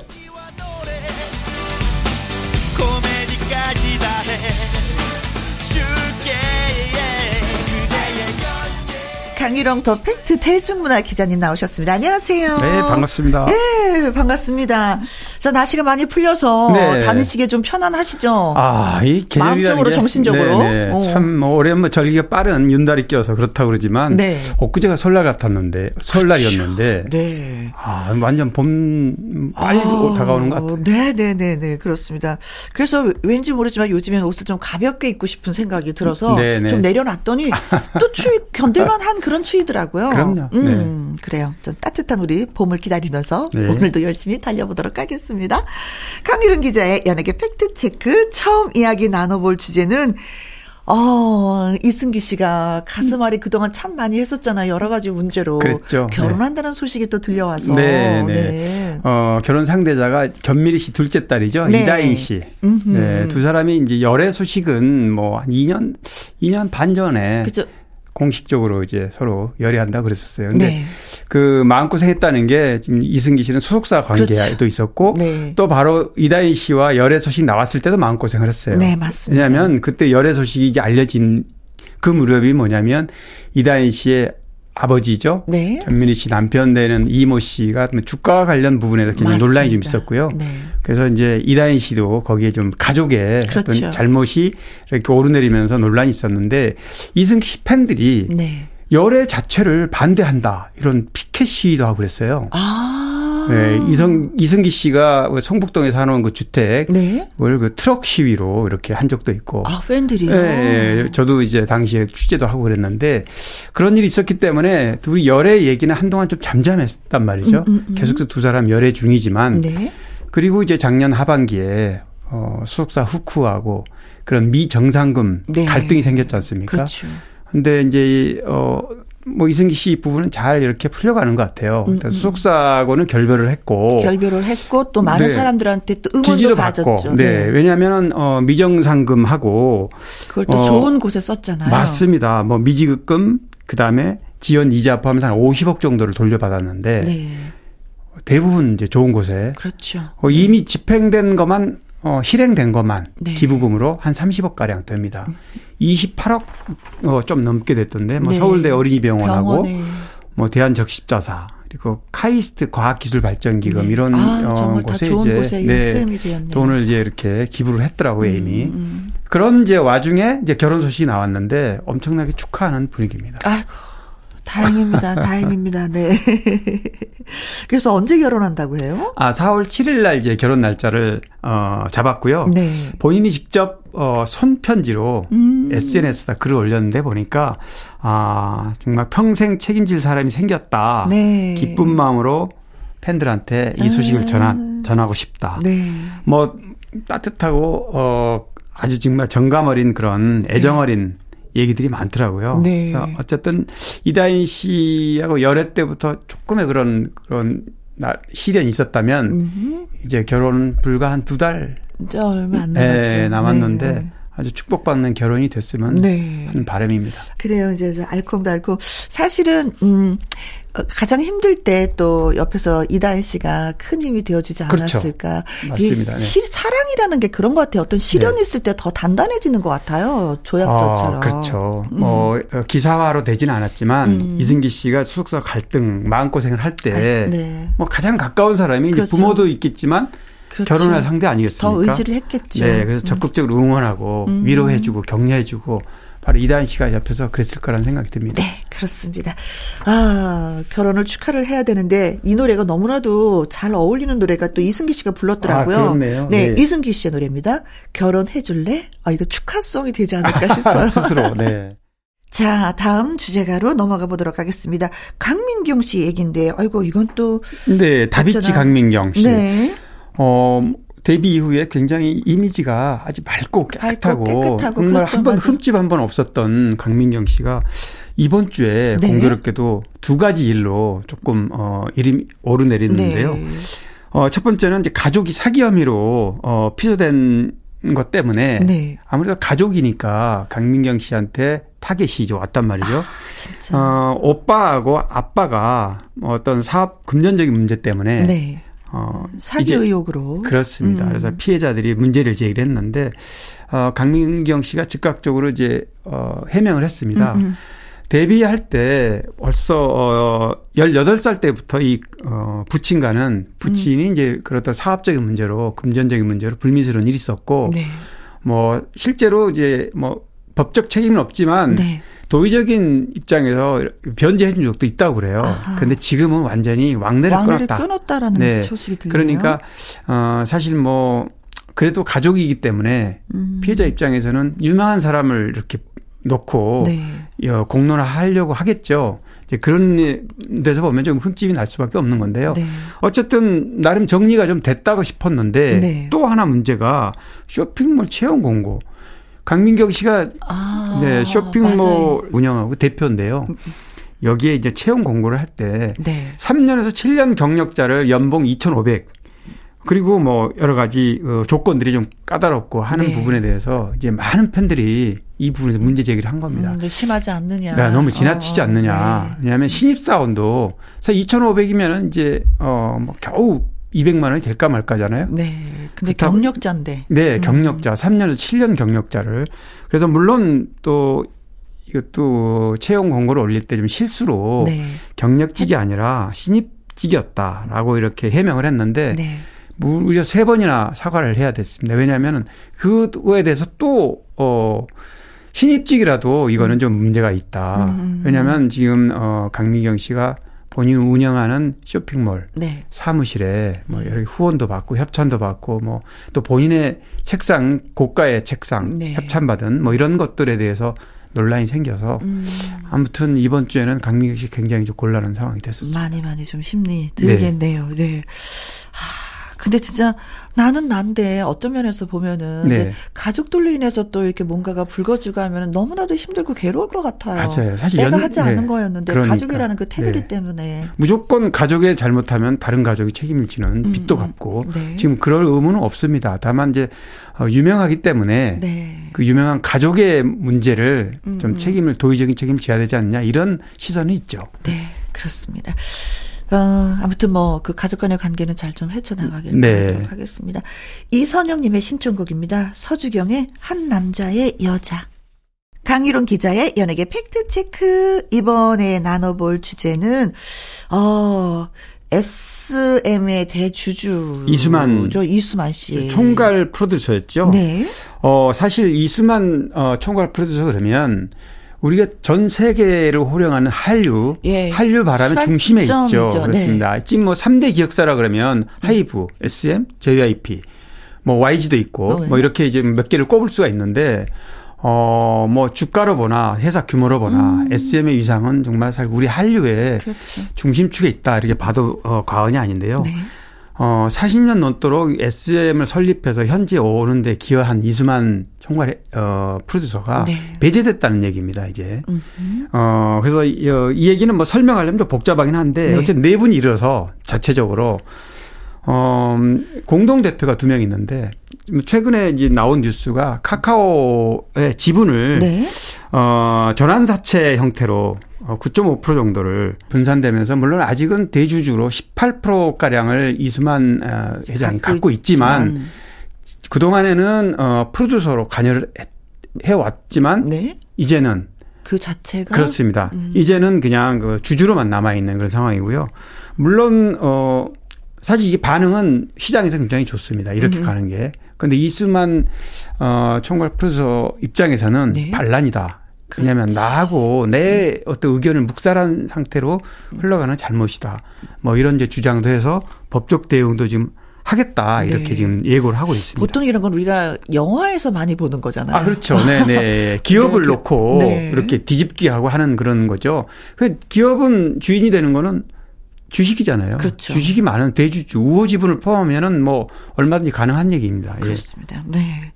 강일홍 더팩트 대중문화 기자님 나오셨습니다. 안녕하세요. 네, 반갑습니다. 네, 반갑습니다. 저 날씨가 많이 풀려서 네. 다니시기에 좀 편안하시죠? 아, 이 계절이라는 마음적으로, 게 정신적으로? 네네. 어. 참 뭐, 올해 뭐 절기가 빠른 윤달이 껴서 그렇다고 그러지만 네. 엊그제가 설날 같았는데 설날이었는데 네. 아, 완전 봄 빨리 아, 다가오는 것 같아요. 네 네 네 네 그렇습니다. 그래서 왠지 모르지만 요즘에는 옷을 좀 가볍게 입고 싶은 생각이 들어서 네네. 좀 내려놨더니 또 추위 견딜만한 그런 추위더라고요. 그럼요. 음, 그래요. 좀 따뜻한 우리 봄을 기다리면서 네. 오늘도 열심히 달려보도록 하겠습니다. 강유른 기자의 연예계 팩트 체크 처음 이야기 나눠볼 주제는. 어, 이승기 씨가 가슴앓이 그동안 참 많이 했었잖아요. 여러 가지 문제로. 그랬죠. 결혼한다는 소식이 또 들려와서. 네, 네. 네. 어, 결혼 상대자가 견미리 씨 둘째 딸이죠. 네. 이다인 씨. 음흠. 네, 두 사람이 이제 열애 소식은 뭐 한 2년, 2년 반 전에 그죠. 공식적으로 이제 서로 열애한다 그랬었어요. 근데 네. 그 마음고생했다는 게 지금 이승기 씨는 소속사 관계도 그렇죠. 있었고 네. 또 바로 이다인 씨와 열애 소식 나왔을 때도 마음고생을 했어요. 네, 맞습니다. 왜냐하면 그때 열애 소식이 이제 알려진 그 무렵이 뭐냐면 이다인 씨의 아버지죠. 네. 견민희 씨 남편 되는 이모 씨가 주가 관련 부분에서 굉장히 맞습니다. 논란이 좀 있었고요. 네. 그래서 이제 이다인 씨도 거기에 좀 가족의 그렇죠. 어떤 잘못이 이렇게 오르내리면서 논란이 있었는데 이승기 씨 팬들이 네. 열애 자체를 반대한다 이런 피켓 시위도 하고 그랬어요. 아. 네, 이성 이승기 씨가 성북동에 사놓은 그 주택 네. 을그 트럭 시위로 이렇게 한 적도 있고. 아, 팬들이요? 예, 예, 저도 이제 당시에 취재도 하고 그랬는데 그런 일이 있었기 때문에 둘이 열애 얘기는 한동안 좀 잠잠했단 말이죠. 음, 음, 음. 계속 두 사람 열애 중이지만 네. 그리고 이제 작년 하반기에 어, 수속사 후쿠하고 그런 미정상금 네. 갈등이 생겼지 않습니까? 그렇죠. 근데 이제 어, 뭐 이승기 씨 부분은 잘 이렇게 풀려가는 것 같아요. 음, 일단 수속사하고는 결별을 했고 결별을 했고 또 많은 네. 사람들한테 또 응원도 지지도 받았죠. 받고. 네. 왜냐하면은 어 미정상금하고 그걸 또 어, 좋은 곳에 썼잖아요. 맞습니다. 뭐 미지급금 그다음에 지연 이자 포함해서 한 50억 정도를 돌려받았는데 네. 대부분 이제 좋은 곳에 그렇죠. 어, 이미 집행된 것만 어, 실행된 것만 네. 기부금으로 한 30억 가량 됩니다. 28억 어, 좀 넘게 됐던데 뭐 네. 서울대 어린이병원하고 병원에. 뭐 대한적십자사 그리고 카이스트 과학기술발전기금 네. 이런 아, 어, 곳에 이제 곳에 네. 돈을 이제 이렇게 기부를 했더라고요 이미. 음, 음. 그런 이제 와중에 이제 결혼 소식이 나왔는데 엄청나게 축하하는 분위기입니다. 아이고. 다행입니다. 다행입니다. 네. 그래서 언제 결혼한다고 해요? 아, 4월 7일 날 이제 결혼 날짜를 어 잡았고요. 네. 본인이 직접 어 손편지로 음. SNS에다 글을 올렸는데 보니까 아, 정말 평생 책임질 사람이 생겼다. 네. 기쁜 마음으로 팬들한테 이 소식을 전하 전하고 싶다. 네. 뭐 따뜻하고 어 아주 정말 정감 어린 그런 애정 어린 얘기들이 많더라고요. 네. 그래서 어쨌든 이다인 씨하고 열애 때부터 조금의 그런 그런 나, 시련이 있었다면 음흠. 이제 결혼 불과 한 두 달 얼마 안 남았죠. 네, 남았는데 네. 아주 축복받는 결혼이 됐으면 네. 하는 바람입니다. 그래요. 이제 저 알콩달콩. 사실은 음 어, 가장 힘들 때 또 옆에서 이다혜 씨가 큰 힘이 되어주지 그렇죠. 않았을까. 맞습니다. 이 네. 시, 사랑이라는 게 그런 것 같아요. 어떤 시련이 네. 있을 때 더 단단해지는 것 같아요. 조약돌처럼. 어, 그렇죠. 뭐 어, 기사화로 되지는 않았지만 음. 이승기 씨가 수석사 갈등 마음고생을 할 때뭐 네. 가장 가까운 사람이 그렇죠. 부모도 있겠지만 그렇죠. 결혼할 상대 아니겠습니까? 더 의지를 했겠죠. 네, 그래서 적극적으로 응원하고 음. 위로해주고 격려해주고 바로 이다은 씨가 옆에서 그랬을 거라는 생각이 듭니다. 네, 그렇습니다. 아, 결혼을 축하를 해야 되는데 이 노래가 너무나도 잘 어울리는 노래가 또 이승기 씨가 불렀더라고요. 아, 그렇네요. 네, 네. 이승기 씨의 노래입니다. 결혼해 줄래? 아, 이거 축하송이 되지 않을까 싶어요. 스스로. 네. 자, 다음 주제가로 넘어가 보도록 하겠습니다. 강민경 씨 얘기인데, 아이고, 이건 또. 근데 다비치. 강민경 씨. 네. 어, 데뷔 이후에 굉장히 이미지가 아주 맑고 깨끗하고, 깨끗하고 정말 그렇죠, 한번 맞아. 흠집 한 번 없었던 강민경 씨가 이번 주에 네. 공교롭게도 두 가지 일로 조금 어 이름이 오르내리는데요. 네. 어, 첫 번째는 이제 가족이 사기 혐의로 어 피소된 것 때문에 네. 아무래도 가족이니까 강민경 씨한테 타겟이 이제 왔단 말이죠. 진짜. 어, 오빠하고 아빠가 어떤 사업 금전적인 문제 때문에 네. 어, 사기 의혹으로. 그렇습니다. 음. 그래서 피해자들이 문제를 제기를 했는데 어, 강민경 씨가 즉각적으로 이제 어, 해명을 했습니다. 음, 음. 데뷔할 때 벌써 어 18살 때부터 이 어, 부친과는 부친이 음. 이제 그렇다 사업적인 문제로 금전적인 문제로 불미스러운 일이 있었고 네. 뭐 실제로 이제 뭐 법적 책임은 없지만 네. 도의적인 입장에서 변제해 준 적도 있다고 그래요. 아하. 그런데 지금은 완전히 왕래를 왕래를 끊었다. 끊었다라는 네. 소식이 들려요. 그러니까 어 사실 뭐 그래도 가족이기 때문에 음. 피해자 입장에서는 유명한 사람을 이렇게 놓고 네. 어, 공론화하려고 하겠죠. 이제 그런 데서 보면 좀 흠집이 날 수밖에 없는 건데요. 네. 어쨌든 나름 정리가 좀 됐다고 싶었는데 네. 또 하나 문제가 쇼핑몰 채용 공고. 강민경 씨가 아. 네, 맞아요. 음, 쇼핑몰 운영하고 대표인데요. 여기에 이제 채용 공고를 할때 네. 3년에서 7년 경력자를 연봉 2,500 그리고 뭐 여러 가지 어, 조건들이 좀 까다롭고 하는 네. 부분에 대해서 이제 많은 팬들이 이 부분에서 문제 제기를 한 겁니다. 음, 심하지 않느냐. 네, 너무 지나치지 어, 않느냐. 네. 왜냐하면 신입사원도 2,500이면은 이제 어뭐 겨우 200만 원이 될까 말까잖아요. 네. 근데 그렇다고- 경력자인데. 네, 경력자 3년에서 7년 경력자를 그래서 물론 또 이것도 채용 공고를 올릴 때 좀 실수로 네. 경력직이 아니라 신입직이었다라고 이렇게 해명을 했는데 네. 무려 세 번이나 사과를 해야 됐습니다. 왜냐하면은 그거에 대해서 또, 어, 신입직이라도 이거는 좀 문제가 있다. 음. 왜냐하면 지금, 어, 강민경 씨가 본인 운영하는 쇼핑몰 네. 사무실에 뭐 여러 후원도 받고 협찬도 받고 뭐 또 본인의 책상, 고가의 책상 네. 협찬받은 뭐 이런 것들에 대해서 논란이 생겨서 음, 아무튼 이번 주에는 강민경 씨 굉장히 좀 곤란한 상황이 됐었습니다. 많이 많이 좀 힘이 들겠네요. 네. 하, 근데 진짜 나는 난데 어떤 면에서 보면은 네. 가족들로 인해서 또 이렇게 뭔가가 불거지고 하면 너무나도 힘들고 괴로울 것 같아요. 맞아요. 사실 내가 연- 하지 네. 않은 거였는데 그러니까. 가족이라는 그 테두리 네. 때문에 무조건 가족의 잘못하면 다른 가족이 책임을 지는 빚도 음, 갚고 네. 지금 그럴 의무는 없습니다. 다만 이제 어, 유명하기 때문에 네. 그 유명한 가족의 문제를 음, 좀 음. 책임을 도의적인 책임을 져야 되지 않냐 이런 시선이 있죠. 네, 그렇습니다. 어, 아무튼 뭐 그 가족 간의 관계는 잘 좀 헤쳐나가길 네. 바라도록 하겠습니다. 이선영님의 신청곡입니다. 서주경의 한 남자의 여자. 강유론 기자의 연예계 팩트체크. 이번에 나눠볼 주제는, 어, SM의 대주주. 이수만. 저 이수만 씨. 총괄 프로듀서였죠. 네. 어 사실 이수만 어, 총괄 프로듀서 그러면 우리가 전 세계를 호령하는 한류, 예. 한류 바람의 중심에 있죠. 시발점이죠. 그렇습니다. 지금 뭐 3대 기획사라 그러면 하이브, SM, JYP, 뭐 YG도 있고 어, 네. 뭐 이렇게 이제 몇 개를 꼽을 수가 있는데 어, 뭐 주가로 보나 회사 규모로 보나 SM의 위상은 정말 사실 우리 한류의 음. 그렇죠. 중심축에 있다 이렇게 봐도 어, 과언이 아닌데요. 네. 어, 40년 넘도록 SM을 설립해서 현재 오는데 기여한 이수만 총괄 어, 프로듀서가 네. 배제됐다는 얘기입니다, 이제. 음흠. 어, 그래서 이, 어, 이 얘기는 뭐 설명하려면 좀 복잡하긴 한데 네. 어쨌든 네 분이 일어서 자체적으로 어, 음, 공동 대표가 두 명 있는데 최근에 이제 나온 뉴스가 카카오의 지분을 네. 어, 전환 사채 형태로 어, 9.5% 정도를 분산되면서 물론 아직은 대주주로 18%가량을 이수만 어, 회장이 갖고 있지만 그 동안에는 어, 프로듀서로 관여를 해- 해왔지만 네. 이제는 그 자체가 그렇습니다. 음. 이제는 그냥 그 주주로만 남아 있는 그런 상황이고요. 물론 어 사실 이게 반응은 시장에서 굉장히 좋습니다. 음. 이렇게 가는 게. 근데 이수만 어 총괄 프로듀서 입장에서는 네. 반란이다. 왜냐하면 나하고 내 어떤 의견을 묵살한 상태로 흘러가는 잘못이다. 뭐 이런 이제 주장도 해서 법적 대응도 지금 하겠다 이렇게 네. 지금 예고를 하고 있습니다. 보통 이런 건 우리가 영화에서 많이 보는 거잖아요. 아, 그렇죠. 네네. 기업을 네, 놓고 네. 이렇게 뒤집기 하고 하는 그런 거죠. 그 기업은 주인이 되는 거는 주식이잖아요. 그렇죠. 주식이 많은 대주주, 우호 지분을 포함하면은 뭐 얼마든지 가능한 얘기입니다. 예. 그렇습니다. 네.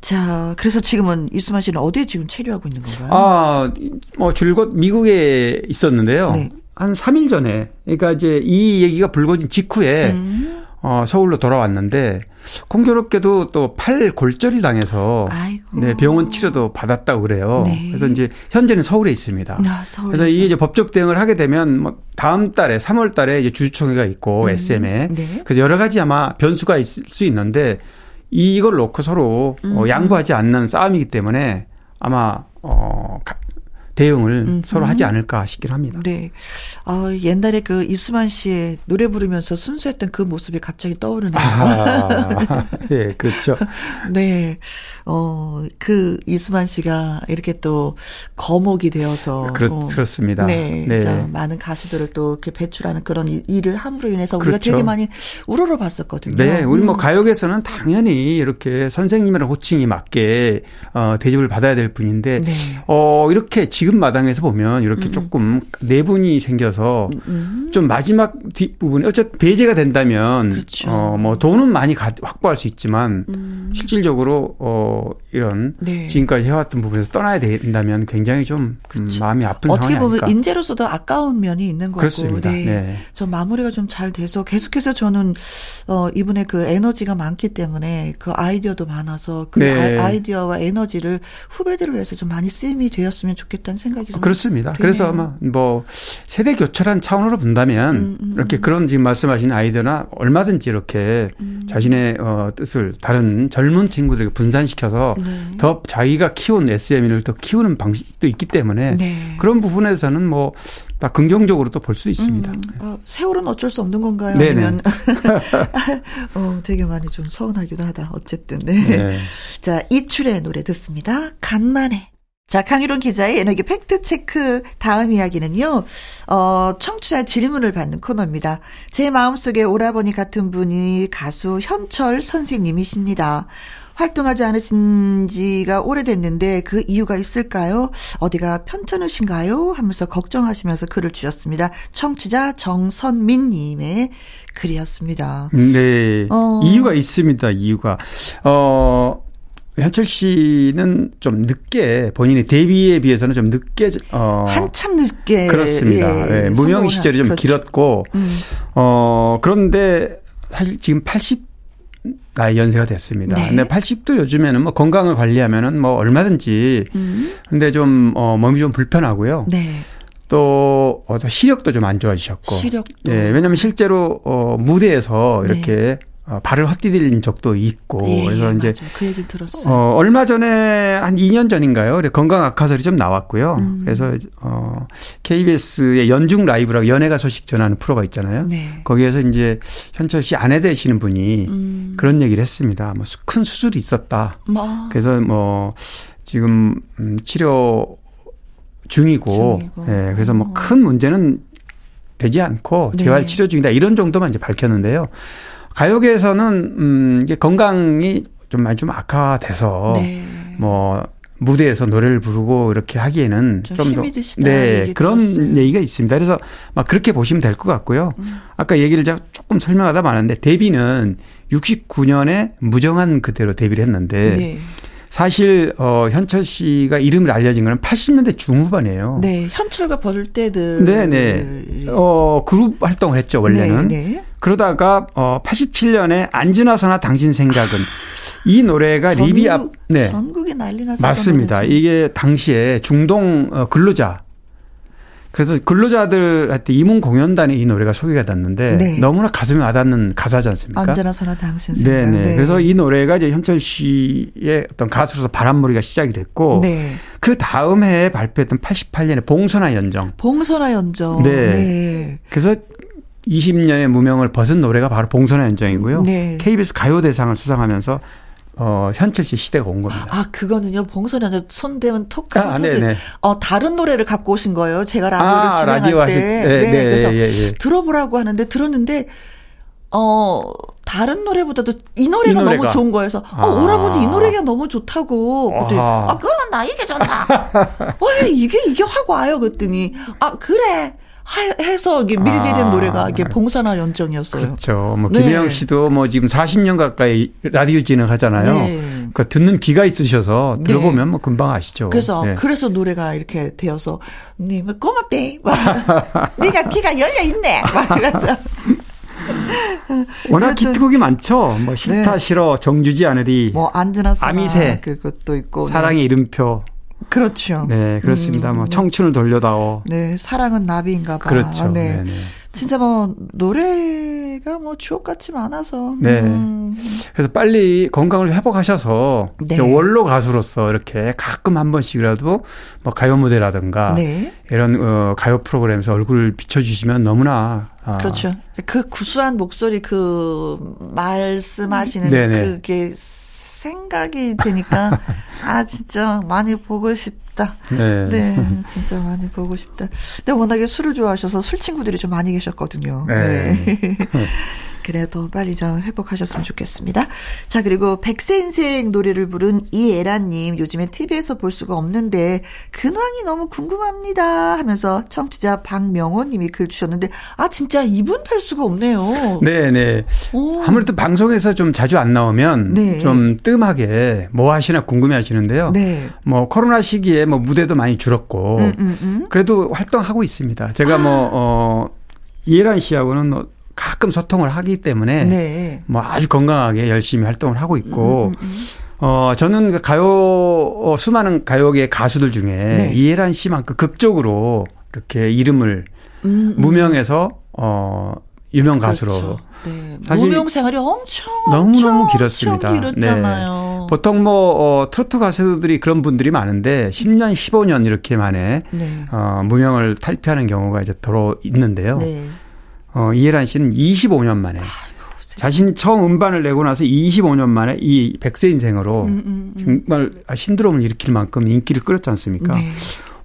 자, 그래서 지금은 이수만 씨는 어디에 지금 체류하고 있는 건가요? 아, 뭐 줄곧 미국에 있었는데요. 네. 한 3일 전에. 그러니까 이제 이 얘기가 불거진 직후에 음. 어, 서울로 돌아왔는데 공교롭게도 또 팔 골절이 당해서 아이고. 네, 병원 치료도 받았다고 그래요. 네. 그래서 이제 현재는 서울에 있습니다. 아. 그래서 이게 이제 법적 대응을 하게 되면 뭐 다음 달에 3월 달에 이제 주주총회가 있고 SM에 네. 그래서 여러 가지 아마 변수가 있을 수 있는데 이걸 놓고 서로 음. 어, 양보하지 않는 싸움이기 때문에 아마 어 가- 대응을 음. 서로 하지 않을까 싶긴 합니다. 네. 아, 옛날에 그 이수만 씨의 노래 부르면서 순수했던 그 모습이 갑자기 떠오르네요. 아, 예, 그렇죠. 네. 어, 그 이수만 씨가 이렇게 또 거목이 되어서. 그렇, 어, 그렇습니다. 네. 네. 자, 많은 가수들을 또 이렇게 배출하는 그런 일- 일을 함으로 인해서 우리가 그렇죠. 되게 많이 우러러 봤었거든요. 네, 우리 뭐 음. 가요계에서는 당연히 이렇게 선생님이라는 호칭이 맞게 어, 대접을 받아야 될 분인데 네. 어 이렇게 지금 마당에서 보면 이렇게 조금 내분이 생겨서 음. 좀 마지막 뒷 부분에 어쨌든 배제가 된다면 그렇죠. 어뭐 돈은 많이 가- 확보할 수 있지만 음. 실질적으로 어 이런 네. 지금까지 해왔던 부분에서 떠나야 된다면 굉장히 좀 음, 마음이 아픈 어떻게 보면 아닐까. 인재로서도 아까운 면이 있는 거고. 그렇습니다. 네. 네. 저 마무리가 좀 잘 돼서 계속해서 저는 어 이분의 그 에너지가 많기 때문에 그 아이디어도 많아서 그 네. 아, 이디어와 에너지를 후배들을 위해서 좀 많이 쓰임이 되었으면 좋겠다 는 생각이 좀 그렇습니다. 드네요. 그래서 아마 뭐 세대 교체란 차원으로 본다면 음, 음, 이렇게 그런 지금 말씀하신 아이디어나 얼마든지 이렇게 음. 자신의 어, 뜻을 다른 젊은 친구들에게 분산시켜서 네. 더 자기가 키운 SM을 더 키우는 방식도 있기 때문에 네. 그런 부분에서는 뭐 다 긍정적으로 또 볼 수 있습니다. 음, 어, 세월은 어쩔 수 없는 건가요? 네네. 아니면 어 되게 많이 좀 서운하기도 하다. 어쨌든 네. 네. 자, 이출의 노래 듣습니다. 간만에. 자, 강유론 기자의 에너지 팩트 체크 다음 이야기는요, 어, 청취자 질문을 받는 코너입니다. 제 마음속에 오라버니 같은 분이 가수 현철 선생님이십니다. 활동하지 않으신 지가 오래됐는데 그 이유가 있을까요? 어디가 편찮으신가요? 하면서 걱정하시면서 글을 주셨습니다. 청취자 정선민 님의 글이었습니다. 네. 어. 이유가 있습니다. 이유가 어 현철 씨는 좀 늦게 본인의 데뷔에 비해서는 좀 늦게 어 한참 늦게 그렇습니다. 예, 예, 무명 시절이 좀 그렇죠. 길었고 음. 어 그런데 사실 지금 80 나이 연세가 됐습니다. 네. 근데 80도 요즘에는 뭐 건강을 관리하면은 뭐 얼마든지 음. 근데 좀 어, 몸이 좀 불편하고요. 네. 또, 어, 또 시력도 좀 안 좋아지셨고. 시력도. 예, 왜냐하면 실제로 어, 무대에서 네. 이렇게 어, 발을 헛디딘 적도 있고. 예, 그래서 예, 이제 맞아요. 그 얘기 들었어요. 어, 얼마 전에 한 2년 전인가요? 건강 악화설이 좀 나왔고요. 음. 그래서 어, KBS의 연중 라이브라고 연예가 소식 전하는 프로가 있잖아요. 네. 거기에서 이제 현철 씨 아내 되시는 분이 음. 그런 얘기를 했습니다. 뭐 큰 수술이 있었다. 뭐 그래서 뭐 지금 음, 치료 중이고, 중이고. 예, 그래서 뭐 큰 문제는 되지 않고 네. 재활 치료 중이다 이런 정도만 이제 밝혔는데요. 가요계에서는 음 이게 건강이 좀 많이 좀 악화돼서 네. 뭐 무대에서 노래를 부르고 이렇게 하기에는 좀좀더 힘이 드시다 네 그런 들었어요. 얘기가 있습니다. 그래서 막 그렇게 보시면 될 것 같고요. 음. 아까 얘기를 제가 조금 설명하다 마는데 데뷔는 69년에 무정한 그대로 데뷔를 했는데 네. 사실 어 현철 씨가 이름을 알려진 거는 80년대 중후반이에요. 네. 현철과 버들 때들. 네, 네. 어 그룹 활동을 했죠 원래는. 네, 네. 그러다가 어 87년에 안지나서나 당신 생각은 이 노래가 전국, 리비 앞 네. 전국에 난리 났었던 맞습니다. 이게 당시에 중동 어, 근로자 그래서 근로자들한테 이문 공연단에 이 노래가 소개가 됐는데 네. 너무나 가슴에 와닿는 가사지 않습니까? 언제나서나 당신 생각. 네네. 그래서 이 노래가 이제 현철 씨의 어떤 가수로서 바람머리가 시작이 됐고 네. 그 다음 해에 발표했던 88년에 봉선화 연정. 봉선화 연정. 네. 네. 그래서 20년의 무명을 벗은 노래가 바로 봉선화 연정이고요. 네. KBS 가요대상을 수상하면서 어, 현철 씨 시대가 온 겁니다. 아, 그거는요, 봉선화 연정 손대면 톡 하고 아, 터지. 네네. 어, 다른 노래를 갖고 오신 거예요. 제가 라디오를 아, 진행할 라디오 때. 하실 때. 네, 네, 그래서 예, 예. 들어보라고 하는데 들었는데 어 다른 노래보다도 이 노래가, 이 노래가. 너무 좋은 거여서 어 아. 오라버니 이 노래가 너무 좋다고 아하. 아 그러면 나 이게 좋나 원래 이게 이게 확 와요 그랬더니 아 그래 할- 해서 이게 밀게 된 아. 노래가 이게 봉사나 연정이었어요. 그렇죠. 뭐 네. 김혜영 씨도 뭐 지금 40년 가까이 라디오 진행하잖아요. 네. 그 듣는 귀가 있으셔서 네. 들어보면 뭐 금방 아시죠. 그래서 네. 그래서 노래가 이렇게 되어서 님 고맙대. 막 네가 귀가 열려 있네. 막 그래서 워낙 히트곡이 많죠. 뭐 싫다 네. 싫어 정주지 않으리 뭐 안드나 사나 아미새. 그것도 있고 네. 사랑의 이름표. 그렇죠. 네 그렇습니다. 뭐 청춘을 돌려다오. 네, 사랑은 나비인가 봐. 그렇죠. 네. 네. 네. 진짜 뭐 노래가 뭐 주옥같이 많아서. 네. 음. 그래서 빨리 건강을 회복하셔서 네. 원로 가수로서 이렇게 가끔 한 번씩이라도 뭐 가요 무대라든가 네. 이런 어, 가요 프로그램에서 얼굴을 비춰주시면 너무나 아, 그렇죠. 그 구수한 목소리 그 말씀하시는 네네. 그게 생각이 되니까 아 진짜 많이 보고 싶다. 네. 네, 진짜 많이 보고 싶다. 근데 워낙에 술을 좋아하셔서 술 친구들이 좀 많이 계셨거든요. 네. 네. 그래도 빨리 좀 회복하셨으면 좋겠습니다. 자, 그리고 백세 인생 노래를 부른 이애란님, 요즘에 TV에서 볼 수가 없는데, 근황이 너무 궁금합니다. 하면서 청취자 박명호 님이 글 주셨는데, 아, 진짜 이분 뵐 수가 없네요. 네, 네. 오. 아무래도 방송에서 좀 자주 안 나오면 네. 좀 뜸하게 뭐 하시나 궁금해 하시는데요. 네. 뭐 코로나 시기에 뭐 무대도 많이 줄었고 음, 음, 음. 그래도 활동하고 있습니다. 제가 뭐, 어, 이해란 씨하고는 뭐 가끔 소통을 하기 때문에 네. 뭐 아주 건강하게 열심히 활동을 하고 음, 있고 어, 저는 그 가요, 어, 수많은 가요계 가수들 중에 네. 이해란 씨만큼 극적으로 이렇게 이름을 음, 음. 무명에서 어, 유명 가수로 그렇죠. 네. 사실 무명 생활이 엄청 너무너무 길었습니다. 엄청 길었잖아요. 보통 뭐, 어, 트로트 가수들이 그런 분들이 많은데 10년, 15년 이렇게 만에 네. 어, 무명을 탈피하는 경우가 이제 더러 있는데요. 네. 어, 이해란 씨는 25년 만에 자신이 처음 음반을 내고 나서 25년 만에 이 백세 인생으로 음, 정말 신드롬을 일으킬 만큼 인기를 끌었지 않습니까? 네.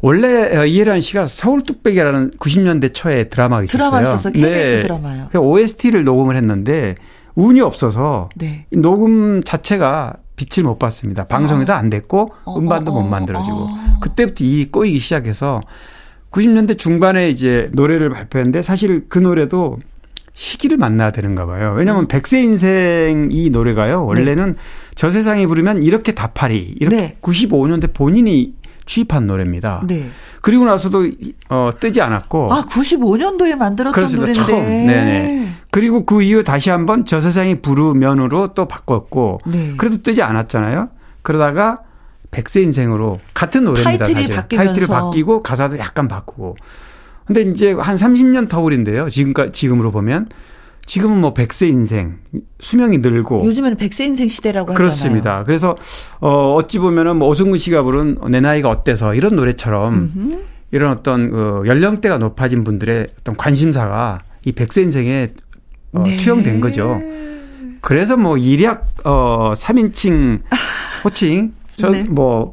원래 어, 이해란 씨가 서울 뚝배기라는 90년대 초에 드라마가 있었어요. 드라마 있었어. KBS 네. 드라마요. 그 OST를 녹음을 했는데 운이 없어서 네. 이 녹음 자체가 빛을 못 봤습니다. 방송에도 안 됐고 어, 음반도 어, 못 어, 만들어지고 어. 그때부터 이 꼬이기 시작해서 90년대 중반에 이제 노래를 발표했는데 사실 그 노래도 시기를 만나야 되는가 봐요. 왜냐하면 음. 백세 인생 이 노래가요. 원래는 저 세상에 부르면 이렇게 다파리 이렇게 네. 95년대 본인이 취입한 노래입니다. 네. 그리고 나서도 어, 뜨지 않았고 아, 95년도에 만들었던 그렇습니다. 노래인데. 처음. 네네. 그리고 그 이후 다시 한번 저 세상이 부르면으로 또 바꿨고 네. 그래도 뜨지 않았잖아요. 그러다가 백세 인생으로 같은 노래입니다. 타이틀이 사실. 바뀌면서. 타이틀이 바뀌고 가사도 약간 바꾸고. 근데 이제 한 30년 터울인데요. 지금까 지금으로 보면 지금은 뭐 백세 인생 수명이 늘고 요즘에는 백세 인생 시대라고 하잖아요. 그렇습니다. 그래서 어 어찌 보면은 뭐 오승근 씨가 부른 내 나이가 어때서 이런 노래처럼 이런 어떤 그 연령대가 높아진 분들의 어떤 관심사가 이 백세 인생에 어, 네. 투영된 거죠. 그래서 뭐 일약 어 3인칭 호칭 저 네. 뭐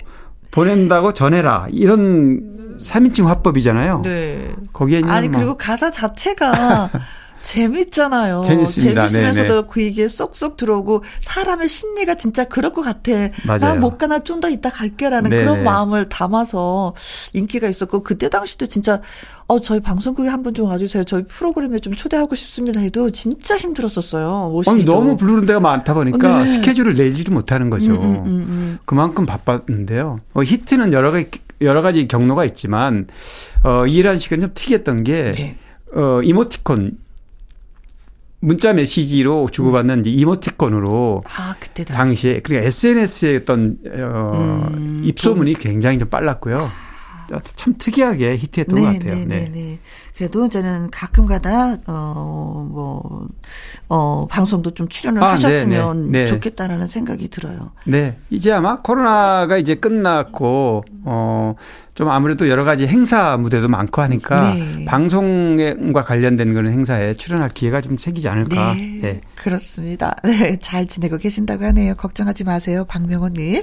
보낸다고 전해라 이런 3인칭 화법이잖아요. 네. 거기에 있는 아니 뭐 그리고 가사 자체가 재밌잖아요. 재밌습니다. 재밌으면서도 네네. 그 얘기에 쏙쏙 들어오고 사람의 심리가 진짜 그럴 것 같아. 맞아요. 나못 가나 좀 더 이따 갈게라는 네네. 그런 마음을 담아서 인기가 있었고 그때 당시도 진짜 어 저희 방송국에 한분좀 와주세요. 저희 프로그램에 좀 초대하고 싶습니다 해도 진짜 힘들었었어요. 오시기도. 아니, 너무 부르는 데가 많다 보니까 네. 스케줄을 내지를 못하는 거죠. 음, 음, 음, 음. 그만큼 바빴는데요. 어, 히트는 여러 가지 여러 가지 경로가 있지만 어, 이해란 씨가 좀 특이했던 게 네. 어, 이모티콘 문자 메시지로 주고받는 이제 이모티콘으로 아 그때 당시. 당시 에 그러니까 SNS의 어떤 어, 음, 입소문이 굉장히 좀 빨랐고요. 참 특이하게 히트했던 것 같아요. 네, 네. 네, 네. 그래도 저는 가끔가다 어뭐 어, 방송도 좀 출연을 아, 하셨으면 네, 네. 네. 좋겠다라는 생각이 들어요. 네. 이제 아마 코로나가 이제 끝났고, 어, 좀 아무래도 여러 가지 행사 무대도 많고 하니까 네. 방송과 관련된 그런 행사에 출연할 기회가 좀 생기지 않을까. 네, 네. 그렇습니다. 네, 잘 지내고 계신다고 하네요. 걱정하지 마세요, 박명호님.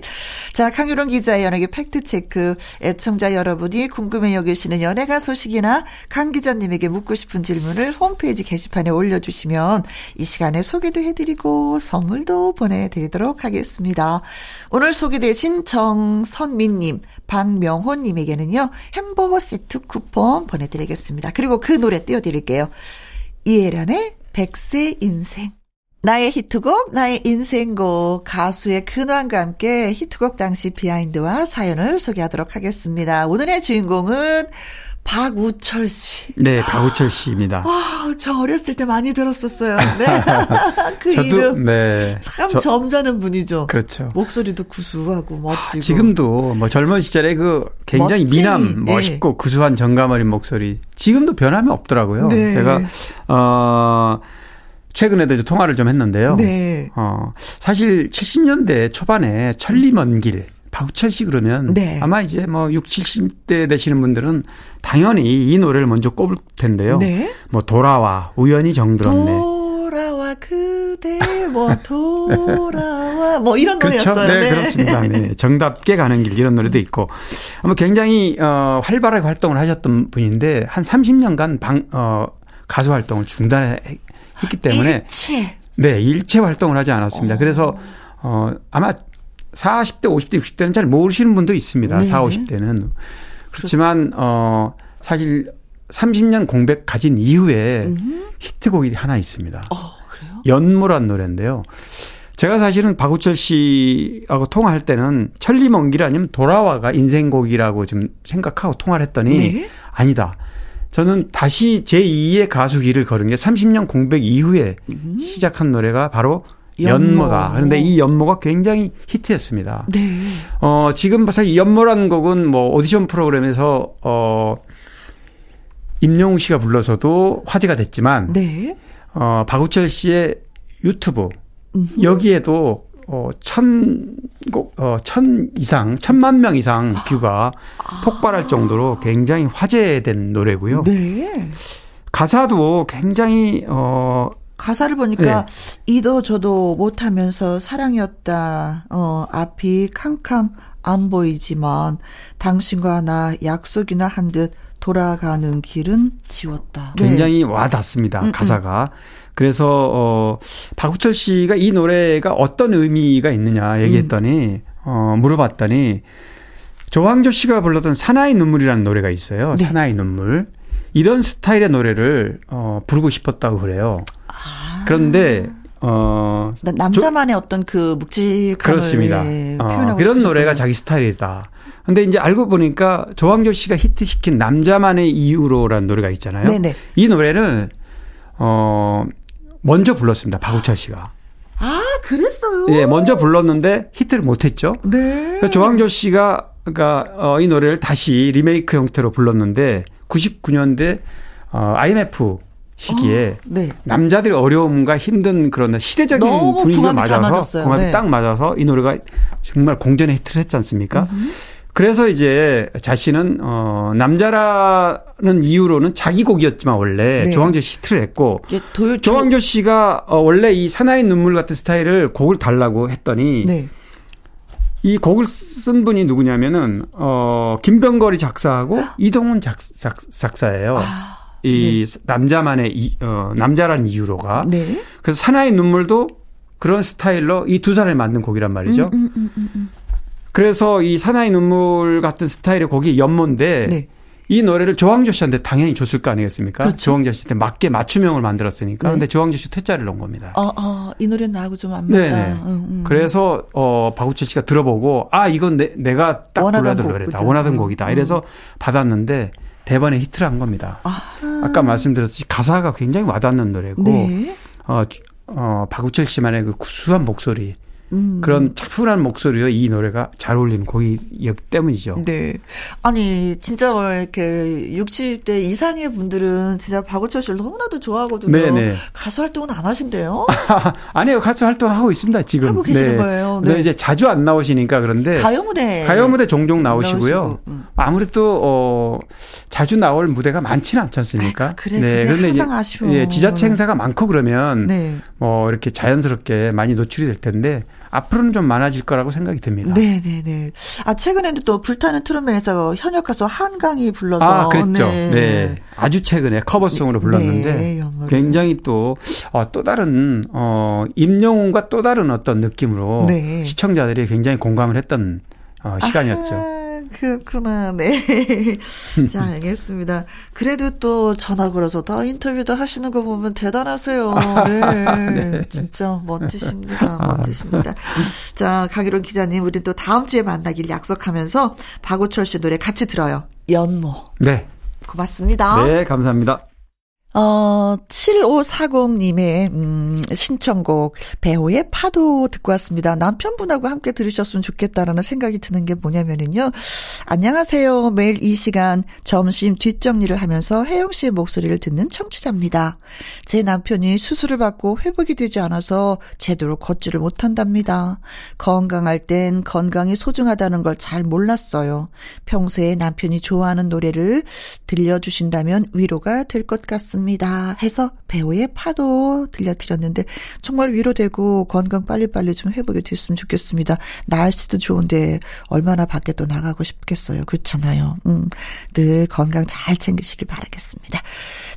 자, 강유론 기자의 연예계 팩트체크. 애청자 여러분이 궁금해 여기시는 연예가 소식이나 강 기자님에게 묻고 싶은 질문을 홈페이지 게시판에 올려주시면 이 시간에 소개도 해드리고 선물도 보내드리도록 하겠습니다. 오늘 소개되신 정선민님, 박명호님에게는요, 햄버거 세트 쿠폰 보내드리겠습니다. 그리고 그 노래 띄워드릴게요. 이혜련의 백세 인생. 나의 히트곡, 나의 인생곡, 가수의 근황과 함께 히트곡 당시 비하인드와 사연을 소개하도록 하겠습니다. 오늘의 주인공은 박우철 씨. 네, 박우철 씨입니다. 와, 저 어렸을 때 많이 들었었어요. 네. 그 저도, 이름. 네. 참 저- 점잖은 분이죠. 그렇죠. 목소리도 구수하고 멋지고. 지금도 뭐 젊은 시절에 그 굉장히 멋쟁이, 미남, 네. 멋있고 구수한 정감 어린 목소리. 지금도 변함이 없더라고요. 네. 제가, 어, 최근에도 이제 통화를 좀 했는데요. 네. 어, 사실 70년대 초반에 천리 먼 길, 박우철 씨 그러면 네. 아마 이제 뭐 6, 70대 되시는 분들은 당연히 이 노래를 먼저 꼽을 텐데요. 네. 뭐 돌아와, 우연히 정들었네. 돌아와 그대 뭐 돌아와 뭐 이런 그렇죠. 노래였어요. 네, 그렇습니다. 네. 정답게 가는 길 이런 노래도 있고. 아마 굉장히 어 활발하게 활동을 하셨던 분인데 한 30년간 방 어 가수 활동을 중단했기 때문에 일체 네, 일체 활동을 하지 어. 않았습니다. 그래서 어 아마 40대, 50대, 60대는 잘 모르시는 분도 있습니다. 네. 40, 50대는. 그렇지만 어 사실 30년 공백 가진 이후에 히트곡이 하나 있습니다. 어 그래요? 연모란 노래인데요. 제가 사실은 박우철 씨하고 통화할 때는 천리먼길 아니면 돌아와가 인생곡이라고 좀 생각하고 통화를 했더니 네. 아니다. 저는 다시 제2의 가수 길을 걸은 게 30년 공백 이후에 시작한 노래가 바로 연모. 연모 다. 그런데 이 연모가 굉장히 히트했습니다. 네. 어, 지금 사실 이 연모라는 곡은 뭐 오디션 프로그램에서 어, 임영웅 씨가 불러서도 화제가 됐지만 네. 어, 박우철 씨의 유튜브 여기에도 어, 천, 곡, 어, 천 이상, 천만 명 이상 view가 폭발할 정도로 굉장히 화제된 노래고요. 네. 가사도 굉장히, 어, 가사를 보니까 이도 저도 못하면서 사랑이었다. 어 앞이 캄캄 안 보이지만 당신과 나 약속이나 한 듯 돌아가는 길은 지웠다. 네. 굉장히 와닿습니다. 가사가. 그래서 어 박우철 씨가 이 노래가 어떤 의미가 있느냐 얘기했더니 어 물어봤더니 조항조 씨가 불렀던 사나이 눈물이라는 노래가 있어요. 네. 사나이 눈물. 이런 스타일의 노래를 어 부르고 싶었다고 그래요. 그런데 어 나- 남자만의 어떤 그 묵직함을 그렇습니다. 예, 어, 표현하고 그런 싶으셨군요. 노래가 자기 스타일이다. 근데 이제 알고 보니까 조항조 씨가 히트시킨 남자만의 이유로라는 노래가 있잖아요. 네네. 이 노래를 어 먼저 불렀습니다. 박우철 씨가. 아 그랬어요. 예, 먼저 불렀는데 히트를 못 했죠. 네. 조항조 씨가 그러니까 어, 이 노래를 다시 리메이크 형태로 불렀는데 99년대 어, IMF 시기에 네. 남자들의 어려움과 힘든 그런 시대적인 분위기가 맞아서. 궁합이 네. 딱 맞아서 이 노래가 정말 공전에 히트를 했지 않습니까? 그래서 이제 자신은 어 남자라는 이유로는 자기 곡이었지만 원래 네. 조항조 씨 히트를 했고 도요 조항조 씨가 어 원래 이 사나이 눈물 같은 스타일을 곡을 달라고 했더니 네. 이 곡을 쓴 분이 누구냐면은 어 김병걸이 작사하고 이동훈 작, 작, 작사예요. 이 네. 남자만의 이, 어, 남자란 이유로가. 네. 그래서 사나이 눈물도 그런 스타일로 이 두 사람이 만든 곡이란 말이죠. 음, 음, 음, 음, 음. 그래서 이 사나이 눈물 같은 스타일의 곡이 연모인데 네. 이 노래를 조항조 씨한테 당연히 줬을 거 아니겠습니까? 그렇죠. 조항조 씨한테 맞게 맞춤형을 만들었으니까. 네. 근데 조항조 씨 퇴짜를 넣은 겁니다. 어, 어, 이 노래는 나하고 좀 안 맞다. 네. 응, 응. 그래서 어 박우철 씨가 들어보고 아 이건 내, 내가 딱 원하던 불러야 될 노래다. 원하던 곡이다. 음. 이래서 받았는데 대번에 히트를 한 겁니다. 아. 아까 말씀드렸듯이 가사가 굉장히 와닿는 노래고 네. 어, 어 박우철 씨만의 그 구수한 목소리 음. 그런 차분한 목소리로 이 노래가 잘 어울리는 곡이기 때문이죠. 네. 아니, 진짜 이렇게 60대 이상의 분들은 진짜 박우철 씨를 너무나도 좋아하거든요. 네네. 네. 가수 활동은 안 하신대요? 아니요. 가수 활동하고 있습니다, 지금. 하고 계시는 네. 거예요. 네. 이제 자주 안 나오시니까 그런데. 가요 무대. 가요 무대 종종 나오시고요. 나오시고, 음. 아무래도, 어, 자주 나올 무대가 많지는 않지 않습니까? 아, 그래, 네. 그런데 항상 아쉬워. 예, 지자체 행사가 많고 그러면. 네. 뭐, 이렇게 자연스럽게 많이 노출이 될 텐데. 앞으로는 좀 많아질 거라고 생각이 듭니다. 네네네. 네. 아 최근에도 또 불타는 트롯맨에서 현역 가수 한강이 불러서 아 그랬죠. 네. 네. 아주 최근에 커버송으로 네. 불렀는데 네, 굉장히 또또 어, 또 다른 어 임영웅과 또 다른 어떤 느낌으로 네. 시청자들이 굉장히 공감을 했던 어, 시간이었죠. 아하. 그렇구나. 네. 자, 알겠습니다. 그래도 또 전화 걸어서 다 인터뷰도 하시는 거 보면 대단하세요. 네. 네. 진짜 멋지십니다. 멋지십니다. 자, 강희론 기자님, 우리 또 다음 주에 만나길 약속하면서 박우철 씨 노래 같이 들어요. 연모. 네. 고맙습니다. 네, 감사합니다. 어, 7540님의, 음, 신청곡, 배우의 파도 듣고 왔습니다. 남편분하고 함께 들으셨으면 좋겠다라는 생각이 드는 게 뭐냐면은요. 안녕하세요. 매일 이 시간 점심 뒷정리를 하면서 혜영 씨의 목소리를 듣는 청취자입니다. 제 남편이 수술을 받고 회복이 되지 않아서 제대로 걷지를 못한답니다. 건강할 땐 건강이 소중하다는 걸 잘 몰랐어요. 평소에 남편이 좋아하는 노래를 들려주신다면 위로가 될 것 같습니다. 있습니다. 해서 배우의 파도 들려드렸는데 정말 위로되고 건강 빨리빨리 좀 회복이 됐으면 좋겠습니다. 날씨도 좋은데 얼마나 밖에 또 나가고 싶겠어요. 그렇잖아요. 음, 늘 건강 잘 챙기시길 바라겠습니다.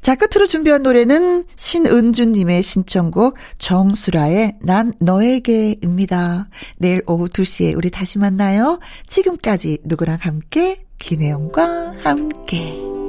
자, 끝으로 준비한 노래는 신은주님의 신청곡 정수라의 난 너에게입니다. 내일 오후 2시에 우리 다시 만나요. 지금까지 누구랑 함께 김혜영과 함께.